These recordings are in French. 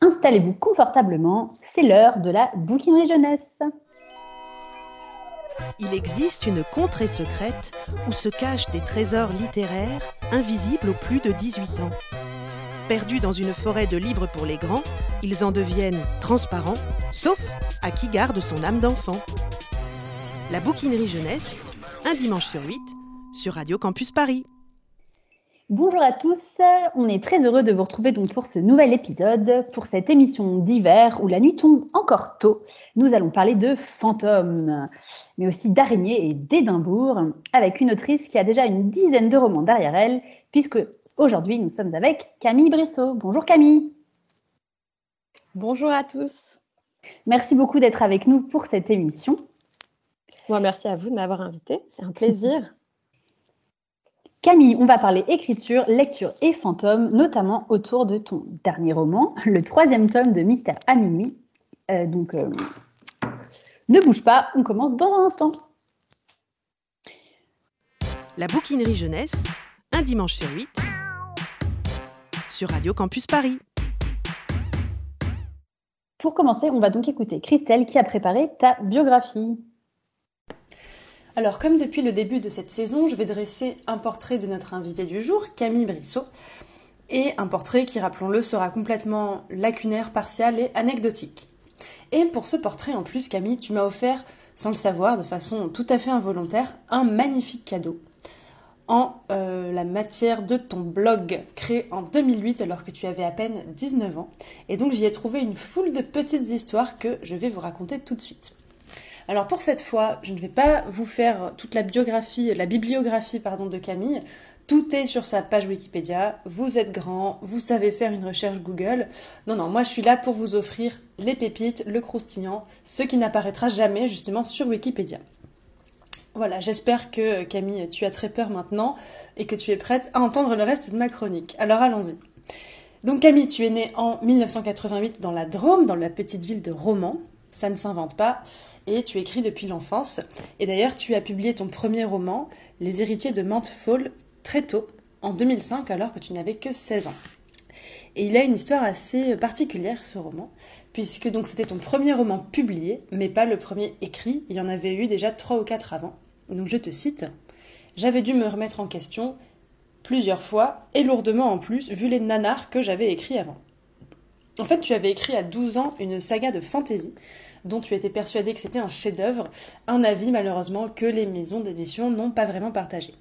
Installez-vous confortablement, c'est l'heure de la bouquinerie jeunesse. Il existe une contrée secrète où se cachent des trésors littéraires invisibles aux plus de 18 ans. Perdus dans une forêt de livres pour les grands, ils en deviennent transparents, sauf à qui garde son âme d'enfant. La bouquinerie jeunesse, un dimanche sur 8, sur Radio Campus Paris. Bonjour à tous, on est très heureux de vous retrouver donc pour ce nouvel épisode, pour cette émission d'hiver où la nuit tombe encore tôt. Nous allons parler de fantômes, mais aussi d'araignées et d'Édimbourg, avec une autrice qui a déjà une dizaine de romans derrière elle, puisque aujourd'hui nous sommes avec Camille Brissot. Bonjour Camille. Bonjour à tous. Merci beaucoup d'être avec nous pour cette émission. Moi, merci à vous de m'avoir invité, c'est un plaisir. Camille, on va parler écriture, lecture et fantômes, notamment autour de ton dernier roman, le troisième tome de Mystère à minuit. Euh, donc, euh, ne bouge pas, on commence dans un instant. La bouquinerie jeunesse, un dimanche sur huit, sur Radio Campus Paris. Pour commencer, on va donc écouter Christelle qui a préparé ta biographie. Alors, comme depuis le début de cette saison, je vais dresser un portrait de notre invité du jour, Camille Brissot, et un portrait qui, rappelons-le, sera complètement lacunaire, partial et anecdotique. Et pour ce portrait, en plus, Camille, tu m'as offert, sans le savoir, de façon tout à fait involontaire, un magnifique cadeau en euh, la matière de ton blog créé en 2008 alors que tu avais à peine 19 ans. Et donc j'y ai trouvé une foule de petites histoires que je vais vous raconter tout de suite. Alors pour cette fois, je ne vais pas vous faire toute la biographie, la bibliographie pardon de Camille. Tout est sur sa page Wikipédia. Vous êtes grand, vous savez faire une recherche Google. Non, non, moi je suis là pour vous offrir les pépites, le croustillant, ce qui n'apparaîtra jamais justement sur Wikipédia. Voilà, j'espère que Camille, tu as très peur maintenant et que tu es prête à entendre le reste de ma chronique. Alors allons-y. Donc Camille, tu es née en 1988 dans la Drôme, dans la petite ville de Romans. Ça ne s'invente pas et tu écris depuis l'enfance. Et d'ailleurs, tu as publié ton premier roman, Les héritiers de Mantefall, très tôt, en 2005, alors que tu n'avais que 16 ans. Et il a une histoire assez particulière, ce roman, puisque donc c'était ton premier roman publié, mais pas le premier écrit. Il y en avait eu déjà trois ou quatre avant. Donc je te cite J'avais dû me remettre en question plusieurs fois, et lourdement en plus, vu les nanars que j'avais écrits avant. En fait, tu avais écrit à 12 ans une saga de fantasy dont tu étais persuadé que c'était un chef-d'œuvre, un avis malheureusement que les maisons d'édition n'ont pas vraiment partagé.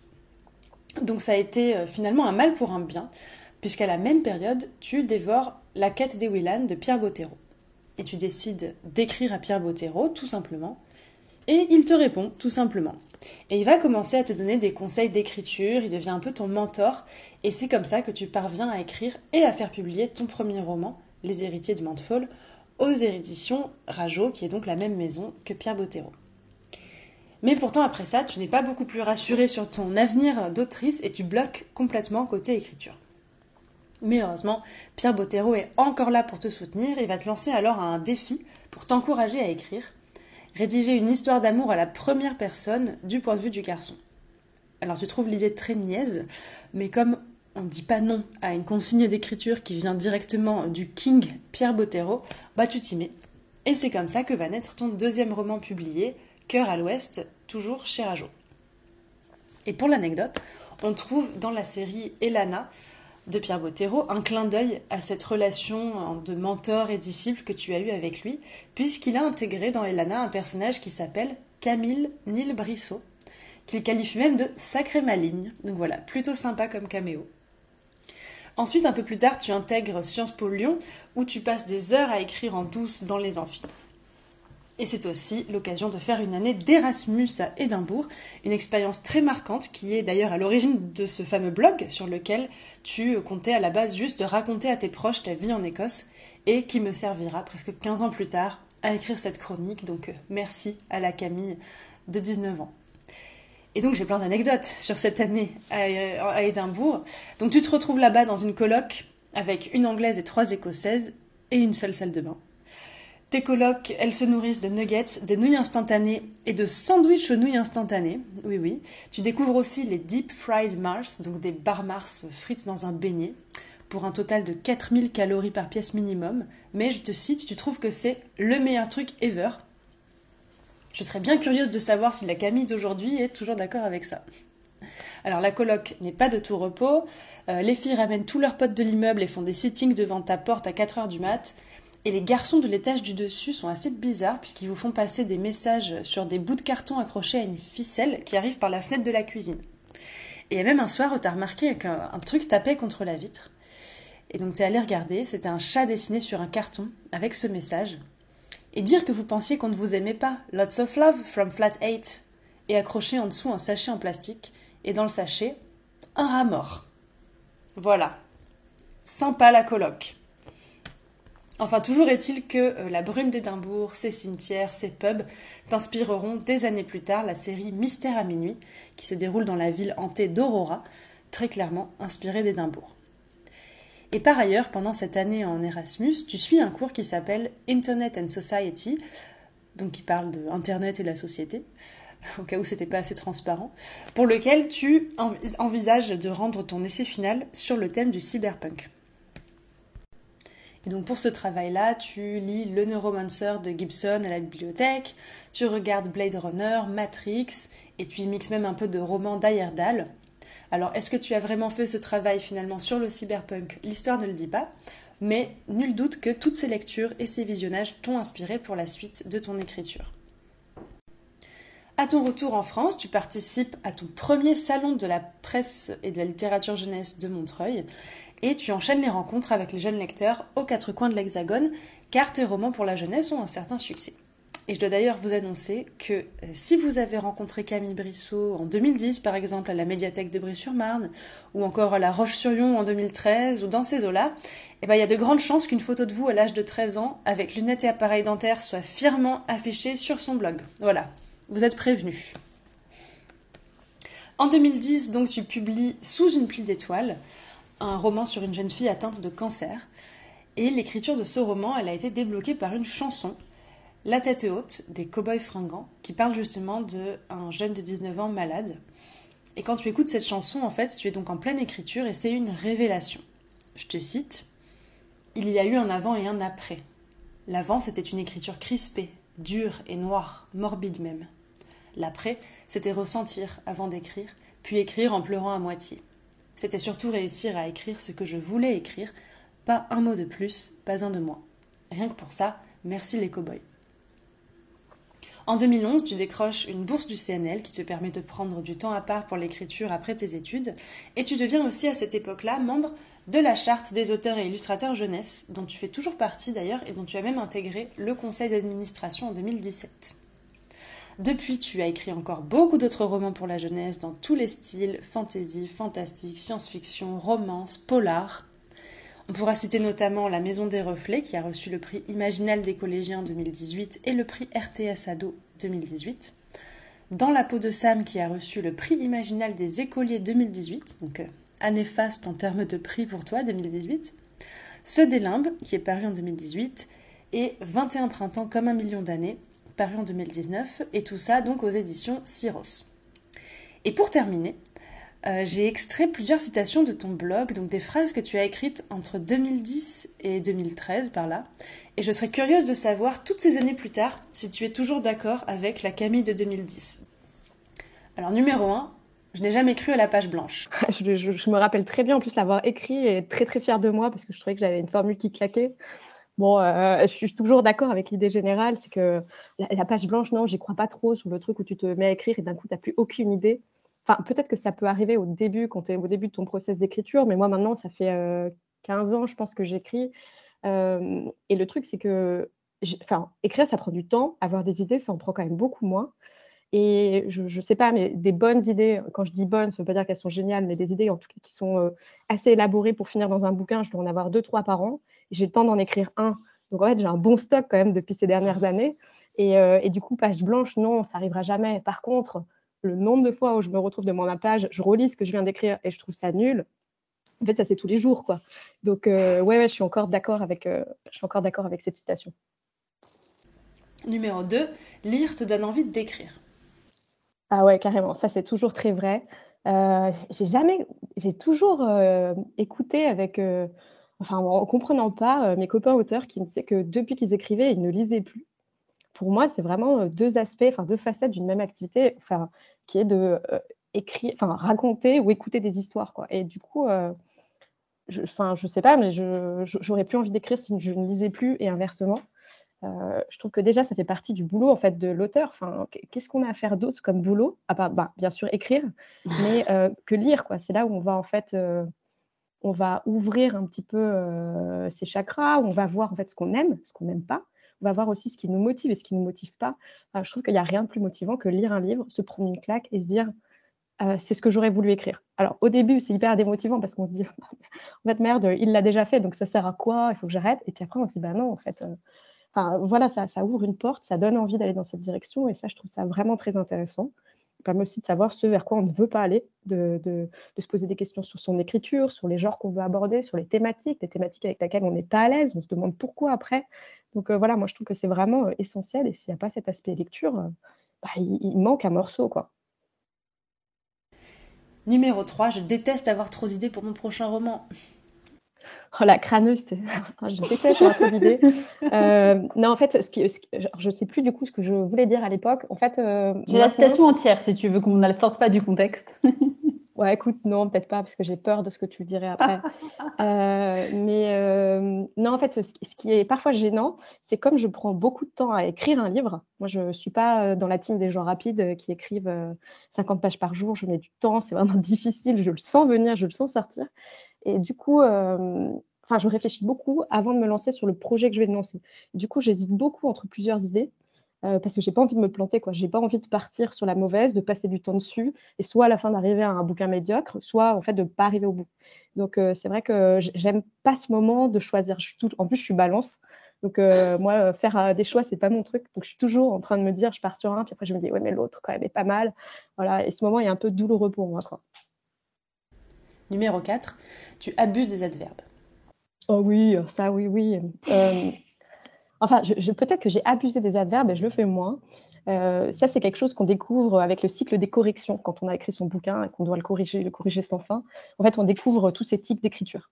Donc ça a été euh, finalement un mal pour un bien, puisqu'à la même période, tu dévores La quête des Willan de Pierre Bottero. Et tu décides d'écrire à Pierre Bottero, tout simplement, et il te répond, tout simplement. Et il va commencer à te donner des conseils d'écriture, il devient un peu ton mentor, et c'est comme ça que tu parviens à écrire et à faire publier ton premier roman, Les héritiers de Mantefall, aux éditions Rajo, qui est donc la même maison que Pierre Bottero. Mais pourtant, après ça, tu n'es pas beaucoup plus rassuré sur ton avenir d'autrice et tu bloques complètement côté écriture. Mais heureusement, Pierre Bottero est encore là pour te soutenir et va te lancer alors un défi pour t'encourager à écrire. Rédiger une histoire d'amour à la première personne du point de vue du garçon. Alors tu trouves l'idée très niaise, mais comme on ne dit pas non à une consigne d'écriture qui vient directement du King Pierre Bottero, bah tu t'y mets. Et c'est comme ça que va naître ton deuxième roman publié, Cœur à l'Ouest, toujours chez Rajo. Et pour l'anecdote, on trouve dans la série Elana de Pierre Bottero un clin d'œil à cette relation de mentor et disciple que tu as eu avec lui, puisqu'il a intégré dans Elana un personnage qui s'appelle Camille Nil Brissot, qu'il qualifie même de sacré maligne. Donc voilà, plutôt sympa comme caméo. Ensuite, un peu plus tard, tu intègres Sciences Po Lyon, où tu passes des heures à écrire en douce dans les amphis. Et c'est aussi l'occasion de faire une année d'Erasmus à Édimbourg, une expérience très marquante qui est d'ailleurs à l'origine de ce fameux blog sur lequel tu comptais à la base juste raconter à tes proches ta vie en Écosse et qui me servira presque 15 ans plus tard à écrire cette chronique. Donc euh, merci à la Camille de 19 ans. Et donc j'ai plein d'anecdotes sur cette année à, Édimbourg. Donc tu te retrouves là-bas dans une coloc avec une anglaise et trois écossaises et une seule salle de bain. Tes colocs, elles se nourrissent de nuggets, de nouilles instantanées et de sandwichs aux nouilles instantanées. Oui, oui. Tu découvres aussi les deep fried mars, donc des bar mars frites dans un beignet. pour un total de 4000 calories par pièce minimum, mais je te cite, tu trouves que c'est le meilleur truc ever. Je serais bien curieuse de savoir si la Camille d'aujourd'hui est toujours d'accord avec ça. Alors la coloc n'est pas de tout repos. Euh, les filles ramènent tous leurs potes de l'immeuble et font des sittings devant ta porte à 4h du mat. Et les garçons de l'étage du dessus sont assez bizarres puisqu'ils vous font passer des messages sur des bouts de carton accrochés à une ficelle qui arrive par la fenêtre de la cuisine. Et même un soir où tu as remarqué qu'un truc tapait contre la vitre. Et donc tu es allé regarder, c'était un chat dessiné sur un carton avec ce message. Et dire que vous pensiez qu'on ne vous aimait pas, lots of love from flat 8, et accroché en dessous un sachet en plastique, et dans le sachet, un rat mort. Voilà. Sympa la coloc. Enfin, toujours est-il que euh, la brume d'Édimbourg, ses cimetières, ses pubs t'inspireront des années plus tard la série Mystère à minuit, qui se déroule dans la ville hantée d'Aurora, très clairement inspirée d'Édimbourg. Et par ailleurs, pendant cette année en Erasmus, tu suis un cours qui s'appelle Internet and Society, donc qui parle de Internet et la société, au cas où c'était pas assez transparent, pour lequel tu envisages de rendre ton essai final sur le thème du cyberpunk. Et donc pour ce travail-là, tu lis Le Neuromancer de Gibson à la bibliothèque, tu regardes Blade Runner, Matrix, et tu y mixes même un peu de romans d'Ayerdal. Alors est-ce que tu as vraiment fait ce travail finalement sur le cyberpunk? L'histoire ne le dit pas, mais nul doute que toutes ces lectures et ces visionnages t'ont inspiré pour la suite de ton écriture. À ton retour en France, tu participes à ton premier salon de la presse et de la littérature jeunesse de Montreuil et tu enchaînes les rencontres avec les jeunes lecteurs aux quatre coins de l'Hexagone, car tes romans pour la jeunesse ont un certain succès. Et je dois d'ailleurs vous annoncer que euh, si vous avez rencontré Camille Brissot en 2010, par exemple, à la médiathèque de Brie-sur-Marne, ou encore à La Roche-sur-Yon en 2013, ou dans ces eaux-là, eh ben, il y a de grandes chances qu'une photo de vous à l'âge de 13 ans, avec lunettes et appareil dentaire, soit fièrement affichée sur son blog. Voilà, vous êtes prévenus. En 2010, donc, tu publies Sous une pluie d'étoiles, un roman sur une jeune fille atteinte de cancer. Et l'écriture de ce roman, elle a été débloquée par une chanson, La tête haute, des Cowboys fringants, qui parle justement d'un jeune de 19 ans malade. Et quand tu écoutes cette chanson, en fait, tu es donc en pleine écriture et c'est une révélation. Je te cite Il y a eu un avant et un après. L'avant, c'était une écriture crispée, dure et noire, morbide même. L'après, c'était ressentir avant d'écrire, puis écrire en pleurant à moitié. C'était surtout réussir à écrire ce que je voulais écrire, pas un mot de plus, pas un de moins. Rien que pour ça, merci les cow-boys. En 2011, tu décroches une bourse du CNL qui te permet de prendre du temps à part pour l'écriture après tes études, et tu deviens aussi à cette époque-là membre de la charte des auteurs et illustrateurs jeunesse, dont tu fais toujours partie d'ailleurs et dont tu as même intégré le conseil d'administration en 2017. Depuis, tu as écrit encore beaucoup d'autres romans pour la jeunesse dans tous les styles, fantasy, fantastique, science-fiction, romance, polar. On pourra citer notamment La Maison des Reflets qui a reçu le prix Imaginal des collégiens 2018 et le prix RTS Ado 2018. Dans la peau de Sam qui a reçu le prix Imaginal des écoliers 2018, donc euh, année faste en termes de prix pour toi 2018. Ce des limbes qui est paru en 2018 et 21 printemps comme un million d'années paru en 2019, et tout ça donc aux éditions Syros. Et pour terminer, euh, j'ai extrait plusieurs citations de ton blog, donc des phrases que tu as écrites entre 2010 et 2013 par là, et je serais curieuse de savoir toutes ces années plus tard si tu es toujours d'accord avec la Camille de 2010. Alors numéro 1, je n'ai jamais cru à la page blanche. je, me rappelle très bien en plus l'avoir écrit et très très fière de moi parce que je trouvais que j'avais une formule qui claquait. Bon, euh, je suis toujours d'accord avec l'idée générale, c'est que la, page blanche, non, j'y crois pas trop sur le truc où tu te mets à écrire et d'un coup, tu n'as plus aucune idée. Enfin, peut-être que ça peut arriver au début, quand es au début de ton process d'écriture, mais moi maintenant, ça fait 15 euh, ans, je pense que j'écris. Euh, et le truc, c'est que, enfin, écrire, ça prend du temps. Avoir des idées, ça en prend quand même beaucoup moins. Et je ne sais pas, mais des bonnes idées, quand je dis bonnes, ça ne veut pas dire qu'elles sont géniales, mais des idées en qui sont assez élaborées pour finir dans un bouquin, je dois en avoir deux, trois par an j'ai le temps d'en écrire un. Donc en fait, j'ai un bon stock quand même depuis ces dernières années. Et, euh, et, du coup, page blanche, non, ça arrivera jamais. Par contre, le nombre de fois où je me retrouve devant ma page, je relis ce que je viens d'écrire et je trouve ça nul. En fait, ça c'est tous les jours, quoi. Donc euh, ouais, ouais, je suis encore d'accord avec, euh, je suis encore d'accord avec cette citation. Numéro 2, lire te donne envie d'écrire. Ah ouais, carrément. Ça c'est toujours très vrai. j'ai jamais, j'ai toujours écouté avec, enfin, en comprenant pas mes copains auteurs qui me disaient que depuis qu'ils écrivaient, ils ne lisaient plus. Pour moi, c'est vraiment deux aspects, enfin deux facettes d'une même activité, enfin, qui est de écrire, enfin raconter ou écouter des histoires, quoi. Et du coup, je, enfin, je sais pas, mais je j'aurais plus envie d'écrire si je ne lisais plus et inversement. Euh, je trouve que déjà, ça fait partie du boulot en fait de l'auteur. Enfin, qu'est-ce qu'on a à faire d'autre comme boulot? À part, bah, bien sûr, écrire, mais que lire, quoi. C'est là où on va en fait, on va ouvrir un petit peu ses chakras, on va voir en fait ce qu'on aime, ce qu'on n'aime pas. On va voir aussi ce qui nous motive et ce qui ne nous motive pas. je trouve qu'il n'y a rien de plus motivant que lire un livre, se prendre une claque et se dire c'est ce que j'aurais voulu écrire. Alors au début, c'est hyper démotivant parce qu'on se dit en fait merde, il l'a déjà fait, donc ça sert à quoi? Il faut que j'arrête. Et puis après, on se dit bah non, en fait voilà, ça, ouvre une porte, ça donne envie d'aller dans cette direction, et ça, je trouve ça vraiment très intéressant. Permet aussi de savoir ce vers quoi on ne veut pas aller, de, se poser des questions sur son écriture, sur les genres qu'on veut aborder, sur les thématiques, les thématiques avec lesquelles on n'est pas à l'aise, on se demande pourquoi après. Donc euh, voilà, moi je trouve que c'est vraiment euh, essentiel, et s'il n'y a pas cet aspect lecture, euh, bah, il, il, manque un morceau, quoi. Numéro 3, je déteste avoir trop d'idées pour mon prochain roman. Oh, la crâneuse, je déteste avoir trop d'idées. Euh, non, en fait, ce qui, je ne sais plus du coup ce que je voulais dire à l'époque. En fait, euh, j'ai la citation entière si tu veux qu'on ne la sorte pas du contexte. ouais, écoute, non, peut-être pas parce que j'ai peur de ce que tu dirais après. Euh, mais non, en fait, ce, qui est parfois gênant, c'est comme je prends beaucoup de temps à écrire un livre. Moi, je ne suis pas dans la team des gens rapides qui écrivent 50 pages par jour. Je mets du temps, c'est vraiment difficile. Je le sens venir, je le sens sortir. Et du coup, euh, enfin, je réfléchis beaucoup avant de me lancer sur le projet que je vais lancer. Du coup, j'hésite beaucoup entre plusieurs idées. Euh, parce que j'ai pas envie de me planter, quoi. J'ai pas envie de partir sur la mauvaise, de passer du temps dessus, et soit à la fin d'arriver à un bouquin médiocre, soit en fait de pas arriver au bout. Donc euh, c'est vrai que j'aime pas ce moment de choisir. En plus, je suis balance, donc moi faire des choix c'est pas mon truc. Donc je suis toujours en train de me dire, je pars sur un, puis après je me dis ouais mais l'autre quand même est pas mal. Voilà, et ce moment est un peu douloureux pour moi, quoi. Numéro 4, tu abuses des adverbes. Oh oui, ça oui, oui. Euh, enfin, je, peut-être que j'ai abusé des adverbes et je le fais moins. Euh, ça, c'est quelque chose qu'on découvre avec le cycle des corrections quand on a écrit son bouquin et qu'on doit le corriger, le corriger sans fin. En fait, on découvre tous ces types d'écriture.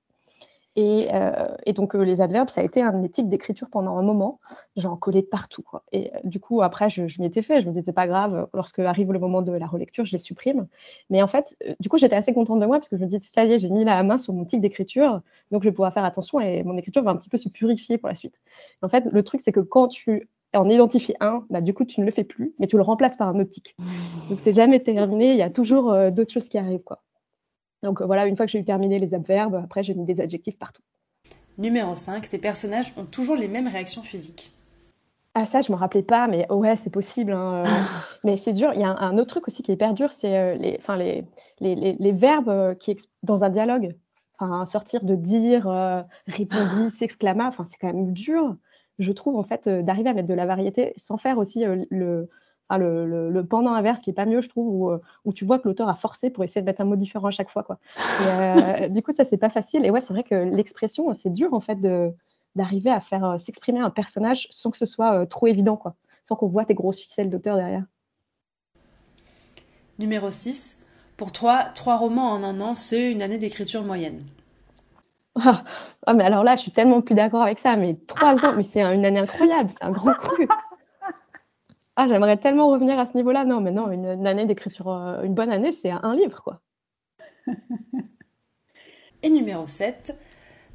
Euh, et, donc, euh, les adverbes, ça a été un de mes tics d'écriture pendant un moment. J'en collais de partout. Et euh, du coup, après, je, m'y étais fait. Je me disais, pas grave, lorsque arrive le moment de la relecture, je les supprime. Mais en fait, du coup, j'étais assez contente de moi parce que je me disais, ça y est, j'ai mis la main sur mon tic d'écriture. Donc, je vais pouvoir faire attention et mon écriture va un petit peu se purifier pour la suite. en fait, le truc, c'est que quand tu en identifies un, bah, du coup, tu ne le fais plus, mais tu le remplaces par un autre tic. Donc, c'est jamais terminé. Il y a toujours d'autres choses qui arrivent. Quoi. Donc voilà, une fois que j'ai eu terminé les adverbes, après j'ai mis des adjectifs partout. Numéro 5, tes personnages ont toujours les mêmes réactions physiques. Ah ça, je me rappelais pas, mais ouais, c'est possible. Hein, euh. mais c'est dur. Il y a un, autre truc aussi qui est hyper dur, c'est euh, les, les, les, les, verbes euh, qui dans un dialogue. Enfin, sortir de dire, répondit, s'exclama. Enfin, c'est quand même dur, je trouve, en fait, d'arriver à mettre de la variété sans faire aussi le, le, pendant inverse qui est pas mieux, je trouve, euh, où, tu vois que l'auteur a forcé pour essayer de mettre un mot différent à chaque fois. Quoi. Euh, du coup, ça, c'est pas facile. Et ouais, c'est vrai que l'expression, c'est dur, en fait, d'arriver à faire euh, s'exprimer un personnage sans que ce soit trop évident, quoi, sans qu'on voit tes grosses ficelles d'auteur derrière. Numéro 6. Pour toi, trois romans en un an, c'est une année d'écriture moyenne. Ah, ah, mais alors là, je suis tellement plus d'accord avec ça. Mais trois ans, mais c'est une année incroyable, c'est un grand cru. Ah, j'aimerais tellement revenir à ce niveau-là. Non, mais non, une, année d'écriture, euh, une bonne année, c'est un livre, quoi. Et numéro 7,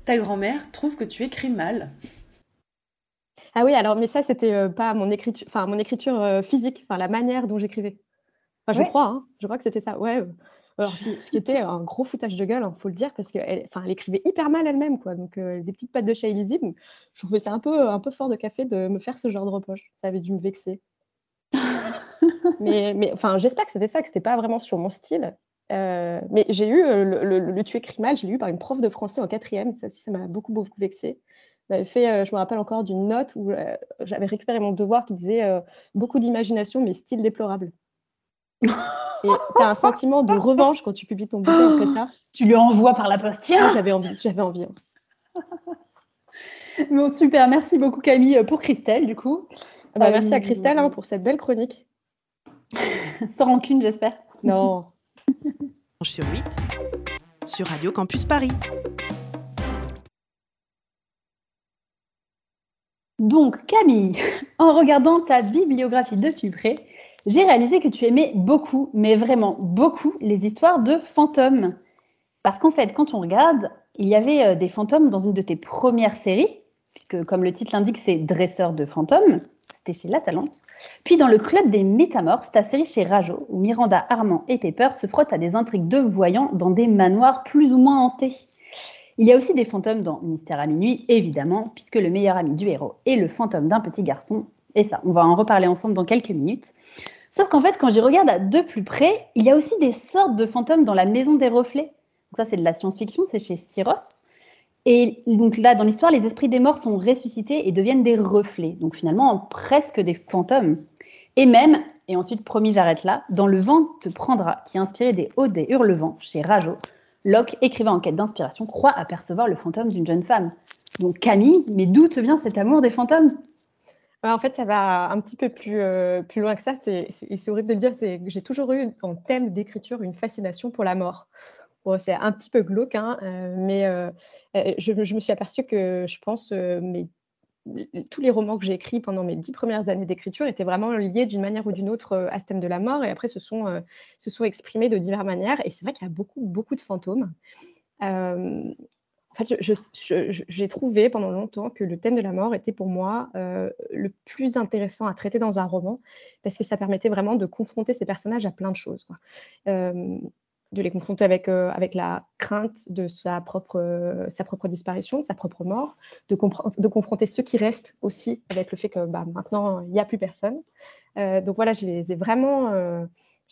ta grand-mère trouve que tu écris mal. Ah oui, alors, mais ça, c'était euh, pas mon écriture, enfin, mon écriture euh, physique, enfin, la manière dont j'écrivais. Enfin, je crois, hein, je crois que c'était ça. Ouais. Alors, ce qui était un gros foutage de gueule, il hein, faut le dire, parce qu'elle enfin, elle écrivait hyper mal elle-même, quoi. Donc, des petites pattes de chat illisibles. Je trouvais ça un peu, un peu fort de café de me faire ce genre de reproche. Ça avait dû me vexer mais, mais enfin, j'espère que c'était ça, que c'était pas vraiment sur mon style. Euh, mais j'ai eu euh, le, le, tuer mal, je l'ai eu par une prof de français en quatrième. Ça aussi, ça m'a beaucoup, beaucoup vexé. fait, euh, je me rappelle encore d'une note où j'avais récupéré mon devoir qui disait beaucoup d'imagination, mais style déplorable. Et tu as un sentiment de revanche quand tu publies ton bouquin après ça. Tu lui envoies par la poste. Tiens, j'avais envie, j'avais envie. Hein. bon, super. Merci beaucoup, Camille, pour Christelle, du coup. Ah bah, merci à Christelle hein, pour cette belle chronique. Sans rancune, j'espère. Non. sur 8 sur Radio Campus Paris. Donc Camille, en regardant ta bibliographie de plus près, j'ai réalisé que tu aimais beaucoup, mais vraiment beaucoup, les histoires de fantômes. Parce qu'en fait, quand on regarde, il y avait euh, des fantômes dans une de tes premières séries, puisque comme le titre l'indique, c'est Dresseur de fantômes. C'était chez La Talente. Puis dans le Club des Métamorphes, ta série chez Rajo, où Miranda, Armand et Pepper se frottent à des intrigues de voyants dans des manoirs plus ou moins hantés. Il y a aussi des fantômes dans Mystère à minuit, évidemment, puisque le meilleur ami du héros est le fantôme d'un petit garçon. Et ça, on va en reparler ensemble dans quelques minutes. Sauf qu'en fait, quand j'y regarde de plus près, il y a aussi des sortes de fantômes dans la Maison des Reflets. Donc ça, c'est de la science-fiction, c'est chez Syros. Et donc là, dans l'histoire, les esprits des morts sont ressuscités et deviennent des reflets. Donc finalement, presque des fantômes. Et même, et ensuite, promis, j'arrête là, dans Le vent te prendra, qui est inspiré des Hauts des Hurlevents chez Rajo, Locke, écrivain en quête d'inspiration, croit apercevoir le fantôme d'une jeune femme. Donc Camille, mais d'où te vient cet amour des fantômes? En fait, ça va un petit peu plus, euh, plus loin que ça. C'est horrible de le dire. J'ai toujours eu en thème d'écriture une fascination pour la mort. C'est un petit peu glauque, hein, euh, mais euh, je, me suis aperçue que je pense mes tous les romans que j'ai écrits pendant mes dix premières années d'écriture étaient vraiment liés d'une manière ou d'une autre à ce thème de la mort et après se sont, se sont exprimés de diverses manières. Et c'est vrai qu'il y a beaucoup, beaucoup de fantômes. en fait, j'ai trouvé pendant longtemps que le thème de la mort était pour moi le plus intéressant à traiter dans un roman parce que ça permettait vraiment de confronter ces personnages à plein de choses. De les confronter avec, euh, avec la crainte de sa propre, euh, sa propre disparition, de sa propre mort, de, de confronter ceux qui restent aussi avec le fait que bah, maintenant, il n'y a plus personne. Euh, donc voilà, je les ai vraiment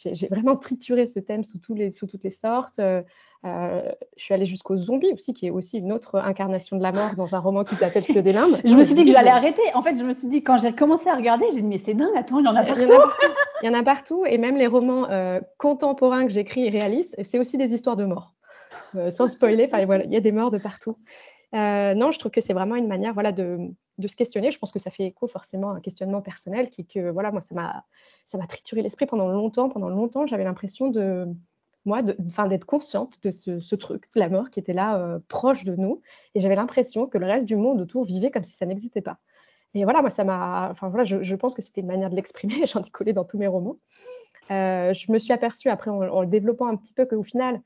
j'ai vraiment trituré ce thème sous, tous les, sous toutes les sortes. Euh, euh, je suis allée jusqu'aux zombies aussi, qui est aussi une autre incarnation de la mort dans un roman qui s'appelle limbes. je me suis dit que j'allais arrêter. En fait, je me suis dit, quand j'ai commencé à regarder, j'ai dit, mais c'est dingue, attends, il y en a partout. Il y en a partout. Et même les romans euh, contemporains que j'écris et réalise, c'est aussi des histoires de mort. sans spoiler, voilà, il y a des morts de partout. non, je trouve que c'est vraiment une manière voilà, de, de se questionner. Je pense que ça fait écho forcément à un questionnement personnel qui, que voilà, moi, ça m'a, ça m'a trituré l'esprit pendant longtemps. Pendant longtemps, j'avais l'impression de, moi, d'être consciente de ce, truc, la mort qui était là, euh, proche de nous. Et j'avais l'impression que le reste du monde autour vivait comme si ça n'existait pas. Et voilà, moi, ça m'a, enfin voilà, je, pense que c'était une manière de l'exprimer. J'en ai collé dans tous mes romans. Euh, je me suis aperçue après en, en, le développant un petit peu qu'au final,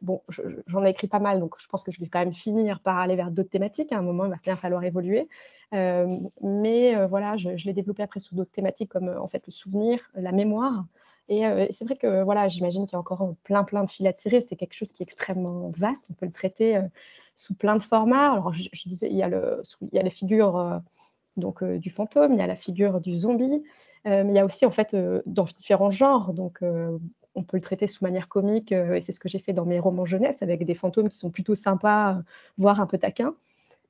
bon, j'en ai écrit pas mal, donc je pense que je vais quand même finir par aller vers d'autres thématiques. À un moment, il va bien falloir évoluer. Euh, mais euh, voilà, je, l'ai développé après sous d'autres thématiques comme euh, en fait le souvenir, la mémoire. Et c'est vrai que voilà, j'imagine qu'il y a encore plein plein de fils à tirer. C'est quelque chose qui est extrêmement vaste. On peut le traiter sous plein de formats. Alors je, disais, il y a le, il y a les figures donc du fantôme, il y a la figure du zombie, mais il y a aussi en fait dans différents genres. Donc on peut le traiter sous manière comique, et c'est ce que j'ai fait dans mes romans jeunesse, avec des fantômes qui sont plutôt sympas, voire un peu taquins.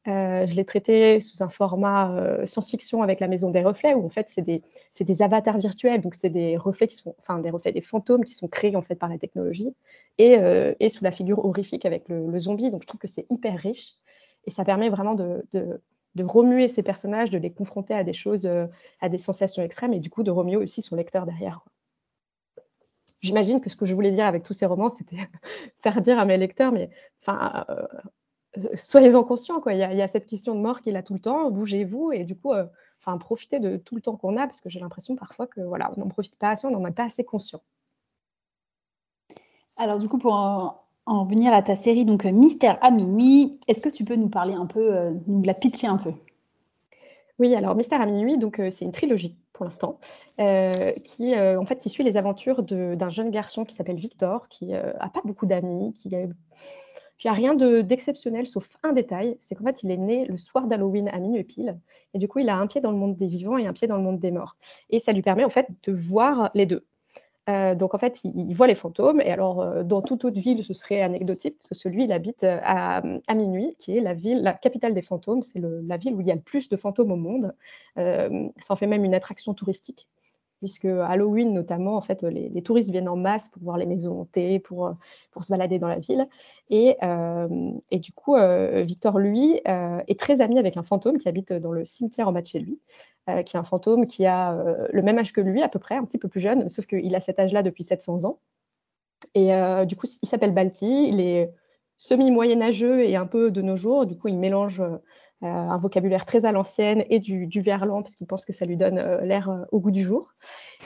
Euh, je l'ai traité sous un format euh, science-fiction avec la Maison des Reflets, où en fait c'est des, des, avatars virtuels, donc c'est des reflets qui sont, enfin des reflets, des fantômes qui sont créés en fait par la technologie, et, euh, et sous la figure horrifique avec le, zombie. Donc je trouve que c'est hyper riche, et ça permet vraiment de, de, remuer ces personnages, de les confronter à des choses, à des sensations extrêmes, et du coup de remuer aussi son lecteur derrière. J'imagine que ce que je voulais dire avec tous ces romans, c'était faire dire à mes lecteurs, mais enfin, soyez-en conscients, quoi. Il y, a, cette question de mort qui est là tout le temps, bougez-vous, et du coup, euh, profitez de tout le temps qu'on a, parce que j'ai l'impression parfois que voilà, on n'en profite pas assez, on n'en est pas assez conscient. Alors du coup, pour revenir à ta série, donc Mystère à minuit, est-ce que tu peux nous parler un peu, euh, nous la pitcher un peu? Oui, alors Mystère à minuit, donc euh, c'est une trilogie pour l'instant, qui en fait qui suit les aventures d'un jeune garçon qui s'appelle Victor, qui n'a pas beaucoup d'amis, qui a il n'y a rien d'exceptionnel, sauf un détail, c'est qu'en fait, il est né le soir d'Halloween à minuit pile. Et du coup, il a un pied dans le monde des vivants et un pied dans le monde des morts. Et ça lui permet en fait de voir les deux. Euh, donc en fait, il, voit les fantômes. Et alors, euh, dans toute autre ville, ce serait anecdotique, celui, il habite euh, à, minuit, qui est la ville, la capitale des fantômes. C'est la ville où il y a le plus de fantômes au monde. ça en fait même une attraction touristique puisque Halloween notamment, en fait, les, touristes viennent en masse pour voir les maisons hantées, pour, euh, pour se balader dans la ville. Et, euh, et du coup, euh, Victor, lui, est très ami avec un fantôme qui habite dans le cimetière en bas de chez lui, qui est un fantôme qui a le même âge que lui, à peu près, un petit peu plus jeune, sauf qu'il a cet âge-là depuis 700 ans. Et du coup, il s'appelle Balti. Il est semi-moyenâgeux et un peu de nos jours. Du coup, il mélange un vocabulaire très à l'ancienne et du, verlan parce qu'il pense que ça lui donne l'air au goût du jour.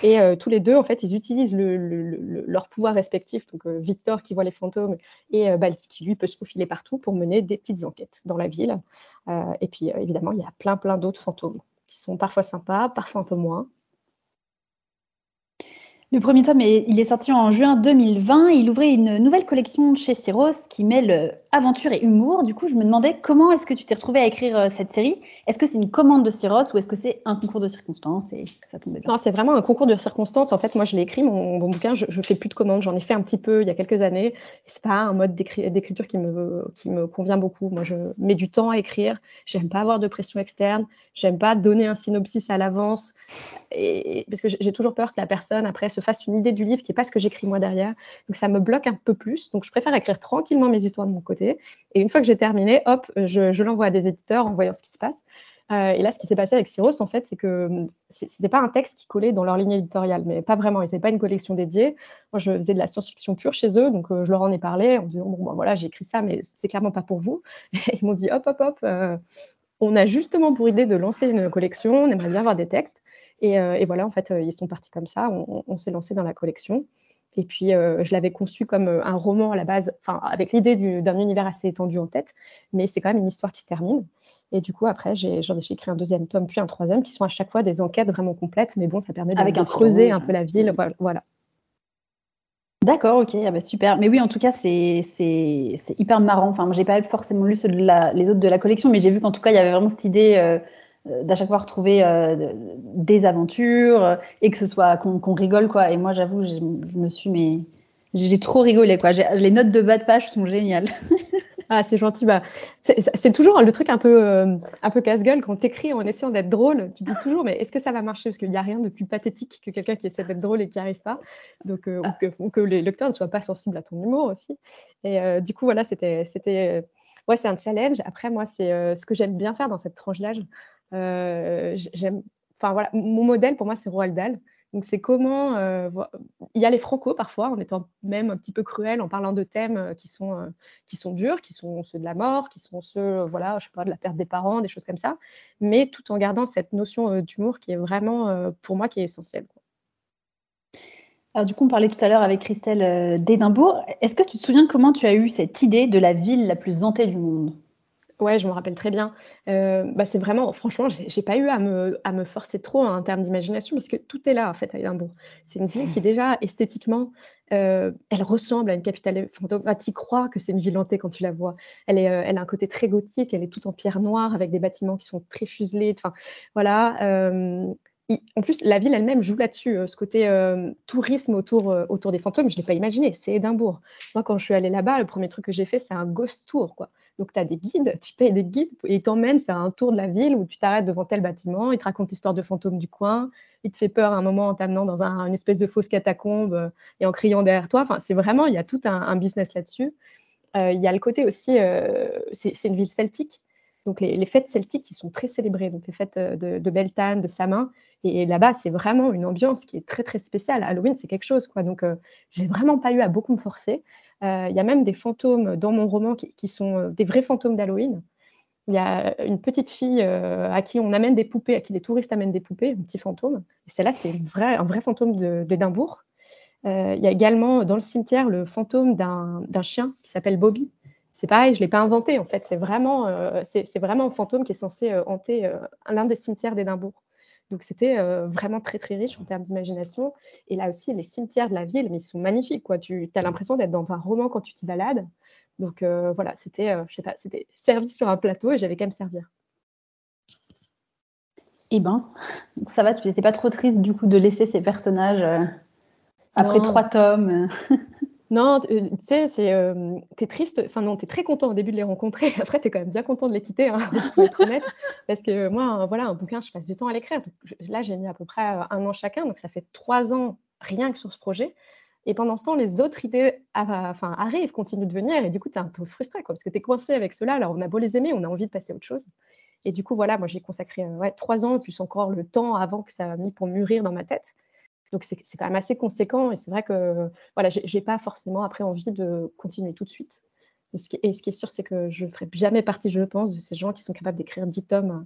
Et tous les deux, en fait, ils utilisent leur pouvoir respectif. Donc Victor qui voit les fantômes et Balti qui lui peut se faufiler partout pour mener des petites enquêtes dans la ville. et puis évidemment, il y a plein plein d'autres fantômes qui sont parfois sympas, parfois un peu moins. Le premier tome, il est sorti en juin 2020. Il ouvrait une nouvelle collection chez Cyros qui mêle euh, aventure et humour. Du coup, je me demandais comment est-ce que tu t'es retrouvé à écrire euh, cette série? Est-ce que c'est une commande de Cyros ou est-ce que c'est un concours de circonstances ça tombait bien? C'est vraiment un concours de circonstances. En fait, moi, je l'ai écrit, mon, bouquin, je ne fais plus de commandes. J'en ai fait un petit peu il y a quelques années. C'est pas un mode d'écriture qui me, convient beaucoup. Moi, je mets du temps à écrire. J'aime pas avoir de pression externe. J'aime pas donner un synopsis à l'avance. Parce que j'ai toujours peur que la personne, après, se fasse une idée du livre qui n'est pas ce que j'écris moi derrière. Donc ça me bloque un peu plus. Donc je préfère écrire tranquillement mes histoires de mon côté. Et une fois que j'ai terminé, hop, je, l'envoie à des éditeurs en voyant ce qui se passe. Euh, et là, ce qui s'est passé avec Cyros, en fait, c'est que hum, ce n'était pas un texte qui collait dans leur ligne éditoriale, mais pas vraiment. Ils n'avaient pas une collection dédiée. Moi, je faisais de la science-fiction pure chez eux, donc euh, je leur en ai parlé en disant bon, ben, voilà, j'ai écrit ça, mais c'est clairement pas pour vous. Et ils m'ont dit hop, hop, hop. Euh, on a justement pour idée de lancer une collection. On aimerait bien avoir des textes. Euh, et, voilà, en fait, euh, ils sont partis comme ça. On, s'est lancé dans la collection. Et puis, euh, je l'avais conçu comme un roman à la base, avec l'idée d'un univers assez étendu en tête, mais c'est quand même une histoire qui se termine. Et du coup, après, j'ai écrit un deuxième tome, puis un troisième, qui sont à chaque fois des enquêtes vraiment complètes, mais bon, ça permet de, avec un creuser un peu la ville. Voilà. D'accord, ok, ah bah, super. Mais oui, en tout cas, c'est hyper marrant. Enfin, moi, j'ai pas forcément lu ceux de les autres de la collection, mais j'ai vu qu'en tout cas, il y avait vraiment cette idée euh, d'à chaque fois retrouver euh, des aventures euh, et que ce soit qu'on rigole quoi. Et moi, j'avoue, je me suis mais j'ai trop rigolé quoi. Les notes de bas de page sont géniales. Ah, c'est gentil. Bah, c'est toujours le truc un peu, un peu casse-gueule quand tu écris en essayant d'être drôle. Tu dis toujours, mais est-ce que ça va marcher? Parce qu'il n'y a rien de plus pathétique que quelqu'un qui essaie d'être drôle et qui n'y arrive pas. Donc, ou, que, que, les lecteurs ne soient pas sensibles à ton humour aussi. Et du coup, voilà, c'était. Ouais, c'est un challenge. Après, moi, c'est ce que j'aime bien faire dans cette tranche d'âge. Euh, j'aime, enfin voilà, mon modèle pour moi c'est Roald Dahl. Donc c'est comment euh, il y a les franco parfois en étant même un petit peu cruel en parlant de thèmes euh, qui sont qui sont durs, qui sont ceux de la mort, qui sont ceux voilà, je sais pas de la perte des parents, des choses comme ça, mais tout en gardant cette notion d'humour qui est vraiment pour moi qui est essentielle. Alors du coup, on parlait tout à l'heure avec Christelle d'Édimbourg. Est-ce que tu te souviens comment tu as eu cette idée de la ville la plus hantée du monde? Ouais, je me rappelle très bien. Euh, bah, c'est vraiment franchement, j'ai pas eu à me à me forcer trop en termes d'imagination parce que tout est là, en fait, à Édimbourg. C'est une ville qui déjà esthétiquement, euh, elle ressemble à une capitale fantôme. tu crois que c'est une ville hantée quand tu la vois? Elle est, euh, elle a un côté très gothique, elle est toute en pierre noire avec des bâtiments qui sont très fuselés, enfin voilà, en plus, la ville elle-même joue là-dessus, ce côté, tourisme autour, autour des fantômes, je l'ai pas imaginé, c'est Édimbourg. Moi, quand je suis allée là-bas, le premier truc que j'ai fait, c'est un ghost tour, quoi. Donc, tu as des guides, tu payes des guides et ils t'emmènent faire un tour de la ville où tu t'arrêtes devant tel bâtiment, ils te racontent l'histoire de fantômes du coin, il te fait peur un moment en t'amenant dans une espèce de fausse catacombe euh, et en criant derrière toi. Enfin, c'est vraiment, il y a tout un, business là-dessus. Euh, il y a le côté aussi, euh, c'est une ville celtique. Donc, les, fêtes celtiques qui sont très célébrées, donc les fêtes de, de Beltane, de Samin. Et, là-bas, c'est vraiment une ambiance qui est très, très spéciale. Halloween, c'est quelque chose, quoi. Donc, j'ai vraiment pas eu à beaucoup me forcer. Euh, il y a même des fantômes dans mon roman qui, sont euh, des vrais fantômes d'Halloween. Il y a une petite fille euh, à qui on amène des poupées, à qui les touristes amènent des poupées, un petit fantôme. Et celle-là, c'est un vrai fantôme d'Édimbourg. il y a également dans le cimetière le fantôme d'un chien qui s'appelle Bobby. C'est pareil, je ne l'ai pas inventé en fait. C'est vraiment, c'est vraiment un fantôme qui est censé hanter l'un des cimetières d'Édimbourg. Donc c'était vraiment très très riche en termes d'imagination. Et là aussi, les cimetières de la ville, mais ils sont magnifiques. Quoi. Tu as l'impression d'être dans un roman quand tu t'y balades. Donc voilà, c'était, je sais pas, c'était servi sur un plateau et j'avais qu'à me servir. Eh ben, ça va, tu n'étais pas trop triste du coup de laisser ces personnages après trois tomes Non, euh, tu sais, c'est, euh, es triste, enfin non, tu es très content au début de les rencontrer, après tu es quand même bien content de les quitter, hein, pour être honnête, parce que moi, voilà, un bouquin, je passe du temps à l'écrire. Là, j'ai mis à peu près euh, un an chacun, donc ça fait trois ans rien que sur ce projet. Et pendant ce temps, les autres idées enfin, arrivent, continuent de venir, et du coup, tu es un peu frustré, quoi, parce que tu es coincé avec cela. Alors, on a beau les aimer, on a envie de passer à autre chose. Et du coup, voilà, moi, j'ai consacré ouais, trois ans, plus encore le temps avant que ça a mis pour mûrir dans ma tête. Donc c'est quand même assez conséquent et c'est vrai que voilà, j'ai pas forcément après envie de continuer tout de suite. Et ce qui, est sûr, c'est que je ne ferai jamais partie, je pense, de ces gens qui sont capables d'écrire 10 tomes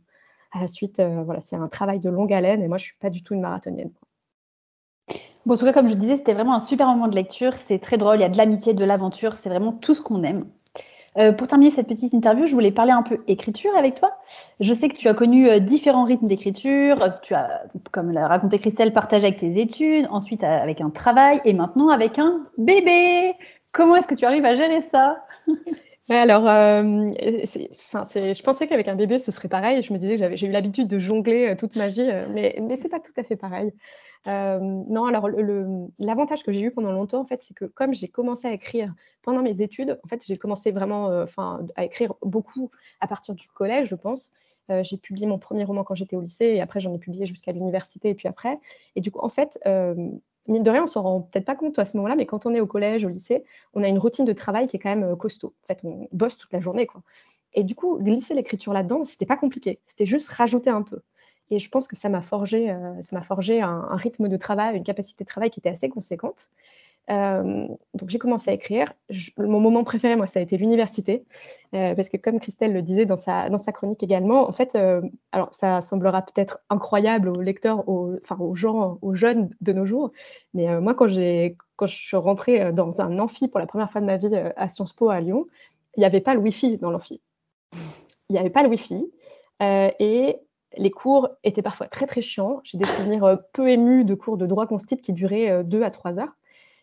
à la suite. Euh, voilà, c'est un travail de longue haleine et moi, je ne suis pas du tout une marathonienne. Bon, en tout cas, comme je disais, c'était vraiment un super moment de lecture. C'est très drôle, il y a de l'amitié, de l'aventure, c'est vraiment tout ce qu'on aime. Euh, pour terminer cette petite interview, je voulais parler un peu écriture avec toi. Je sais que tu as connu euh, différents rythmes d'écriture. Tu as, comme l'a raconté Christelle, partagé avec tes études, ensuite avec un travail et maintenant avec un bébé. Comment est-ce que tu arrives à gérer ça? Alors, euh, je pensais qu'avec un bébé, ce serait pareil. Je me disais que j'ai eu l'habitude de jongler euh, toute ma vie, euh, mais, mais ce n'est pas tout à fait pareil. non, alors l'avantage que j'ai eu pendant longtemps, en fait, c'est que comme j'ai commencé à écrire pendant mes études, en fait, j'ai commencé vraiment à écrire beaucoup à partir du collège, je pense. j'ai publié mon premier roman quand j'étais au lycée et après j'en ai publié jusqu'à l'université et puis après. Et du coup, en fait, mine de rien, on s'en rend peut-être pas compte à ce moment-là, mais quand on est au collège, au lycée, on a une routine de travail qui est quand même euh, costaud. En fait, on bosse toute la journée. Et du coup, glisser l'écriture là-dedans, c'était pas compliqué. C'était juste rajouter un peu. Et je pense que ça m'a forgé, euh, ça m'a forgé un, rythme de travail, une capacité de travail qui était assez conséquente. Euh, donc j'ai commencé à écrire. mon moment préféré, moi, ça a été l'université, euh, parce que comme Christelle le disait dans sa, chronique également, en fait, euh, alors ça semblera peut-être incroyable aux lecteurs, aux, enfin aux gens, aux jeunes de nos jours, mais moi, quand, quand je suis rentrée dans un amphi pour la première fois de ma vie à Sciences Po à Lyon, il n'y avait pas le Wi-Fi dans l'amphi. Il n'y avait pas le Wi-Fi. et les cours étaient parfois très très chiants. J'ai des souvenirs peu émus de cours de droit constit qui duraient deux à trois heures.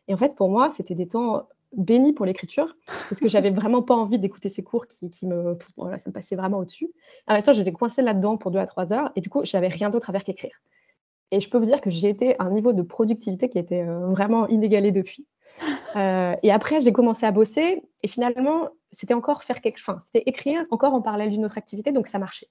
Et en fait, pour moi, c'était des temps bénis pour l'écriture, parce que j'avais vraiment pas envie d'écouter ces cours qui, me, voilà, ça me passait vraiment au-dessus. En même temps, j'étais coincée là-dedans pour deux à trois heures, et du coup, j'avais rien d'autre à faire qu'écrire. Et je peux vous dire que j'ai été à un niveau de productivité qui était euh, vraiment inégalé depuis. Euh, et après, j'ai commencé à bosser, et finalement, c'était encore faire quelque chose, c'était écrire encore en parallèle d'une autre activité, donc ça marchait.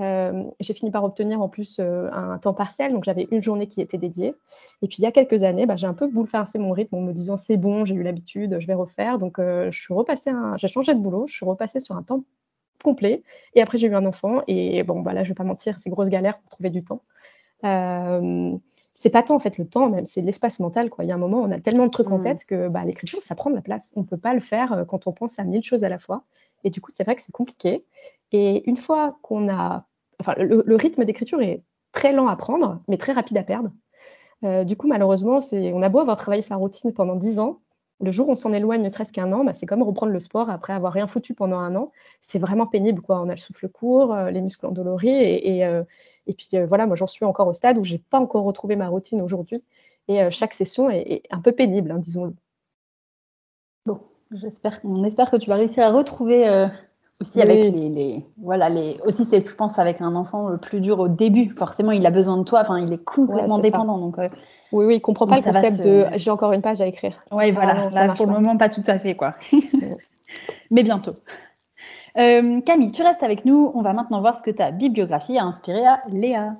Euh, j'ai fini par obtenir en plus euh, un temps partiel, donc j'avais une journée qui était dédiée. Et puis il y a quelques années, bah, j'ai un peu bouleversé mon rythme en me disant c'est bon, j'ai eu l'habitude, je vais refaire. Donc euh, je suis repassée, j'ai changé de boulot, je suis repassée sur un temps complet. Et après j'ai eu un enfant et bon bah là je vais pas mentir, c'est grosse galère pour trouver du temps. c'est pas tant en fait le temps même, c'est l'espace mental quoi. Il y a un moment on a tellement de trucs en mmh. tête que bah, l'écriture ça prend de la place. On peut pas le faire quand on pense à mille choses à la fois. Et du coup c'est vrai que c'est compliqué. Et une fois qu'on a. Enfin, le, rythme d'écriture est très lent à prendre, mais très rapide à perdre. Euh, du coup, malheureusement, on a beau avoir travaillé sa routine pendant dix ans, le jour où on s'en éloigne ne serait-ce qu'un an, bah, c'est comme reprendre le sport après avoir rien foutu pendant un an. C'est vraiment pénible. Quoi. On a le souffle court, euh, les muscles endoloris. Et, et, euh, puis voilà, moi j'en suis encore au stade où je n'ai pas encore retrouvé ma routine aujourd'hui. Et chaque session est, un peu pénible, hein, disons-le. Bon, j'espère, on espère que tu vas réussir à retrouver aussi avec les, voilà les aussi c'est je pense avec un enfant le plus dur au début. Forcément il a besoin de toi. Enfin il est complètement dépendant donc euh, oui oui il comprend pas le concept de j'ai encore une page à écrire. Oui voilà. Là, pour le moment pas tout à fait quoi. mais bientôt. Euh, Camille tu restes avec nous. On va maintenant voir ce que ta bibliographie a inspiré à Léa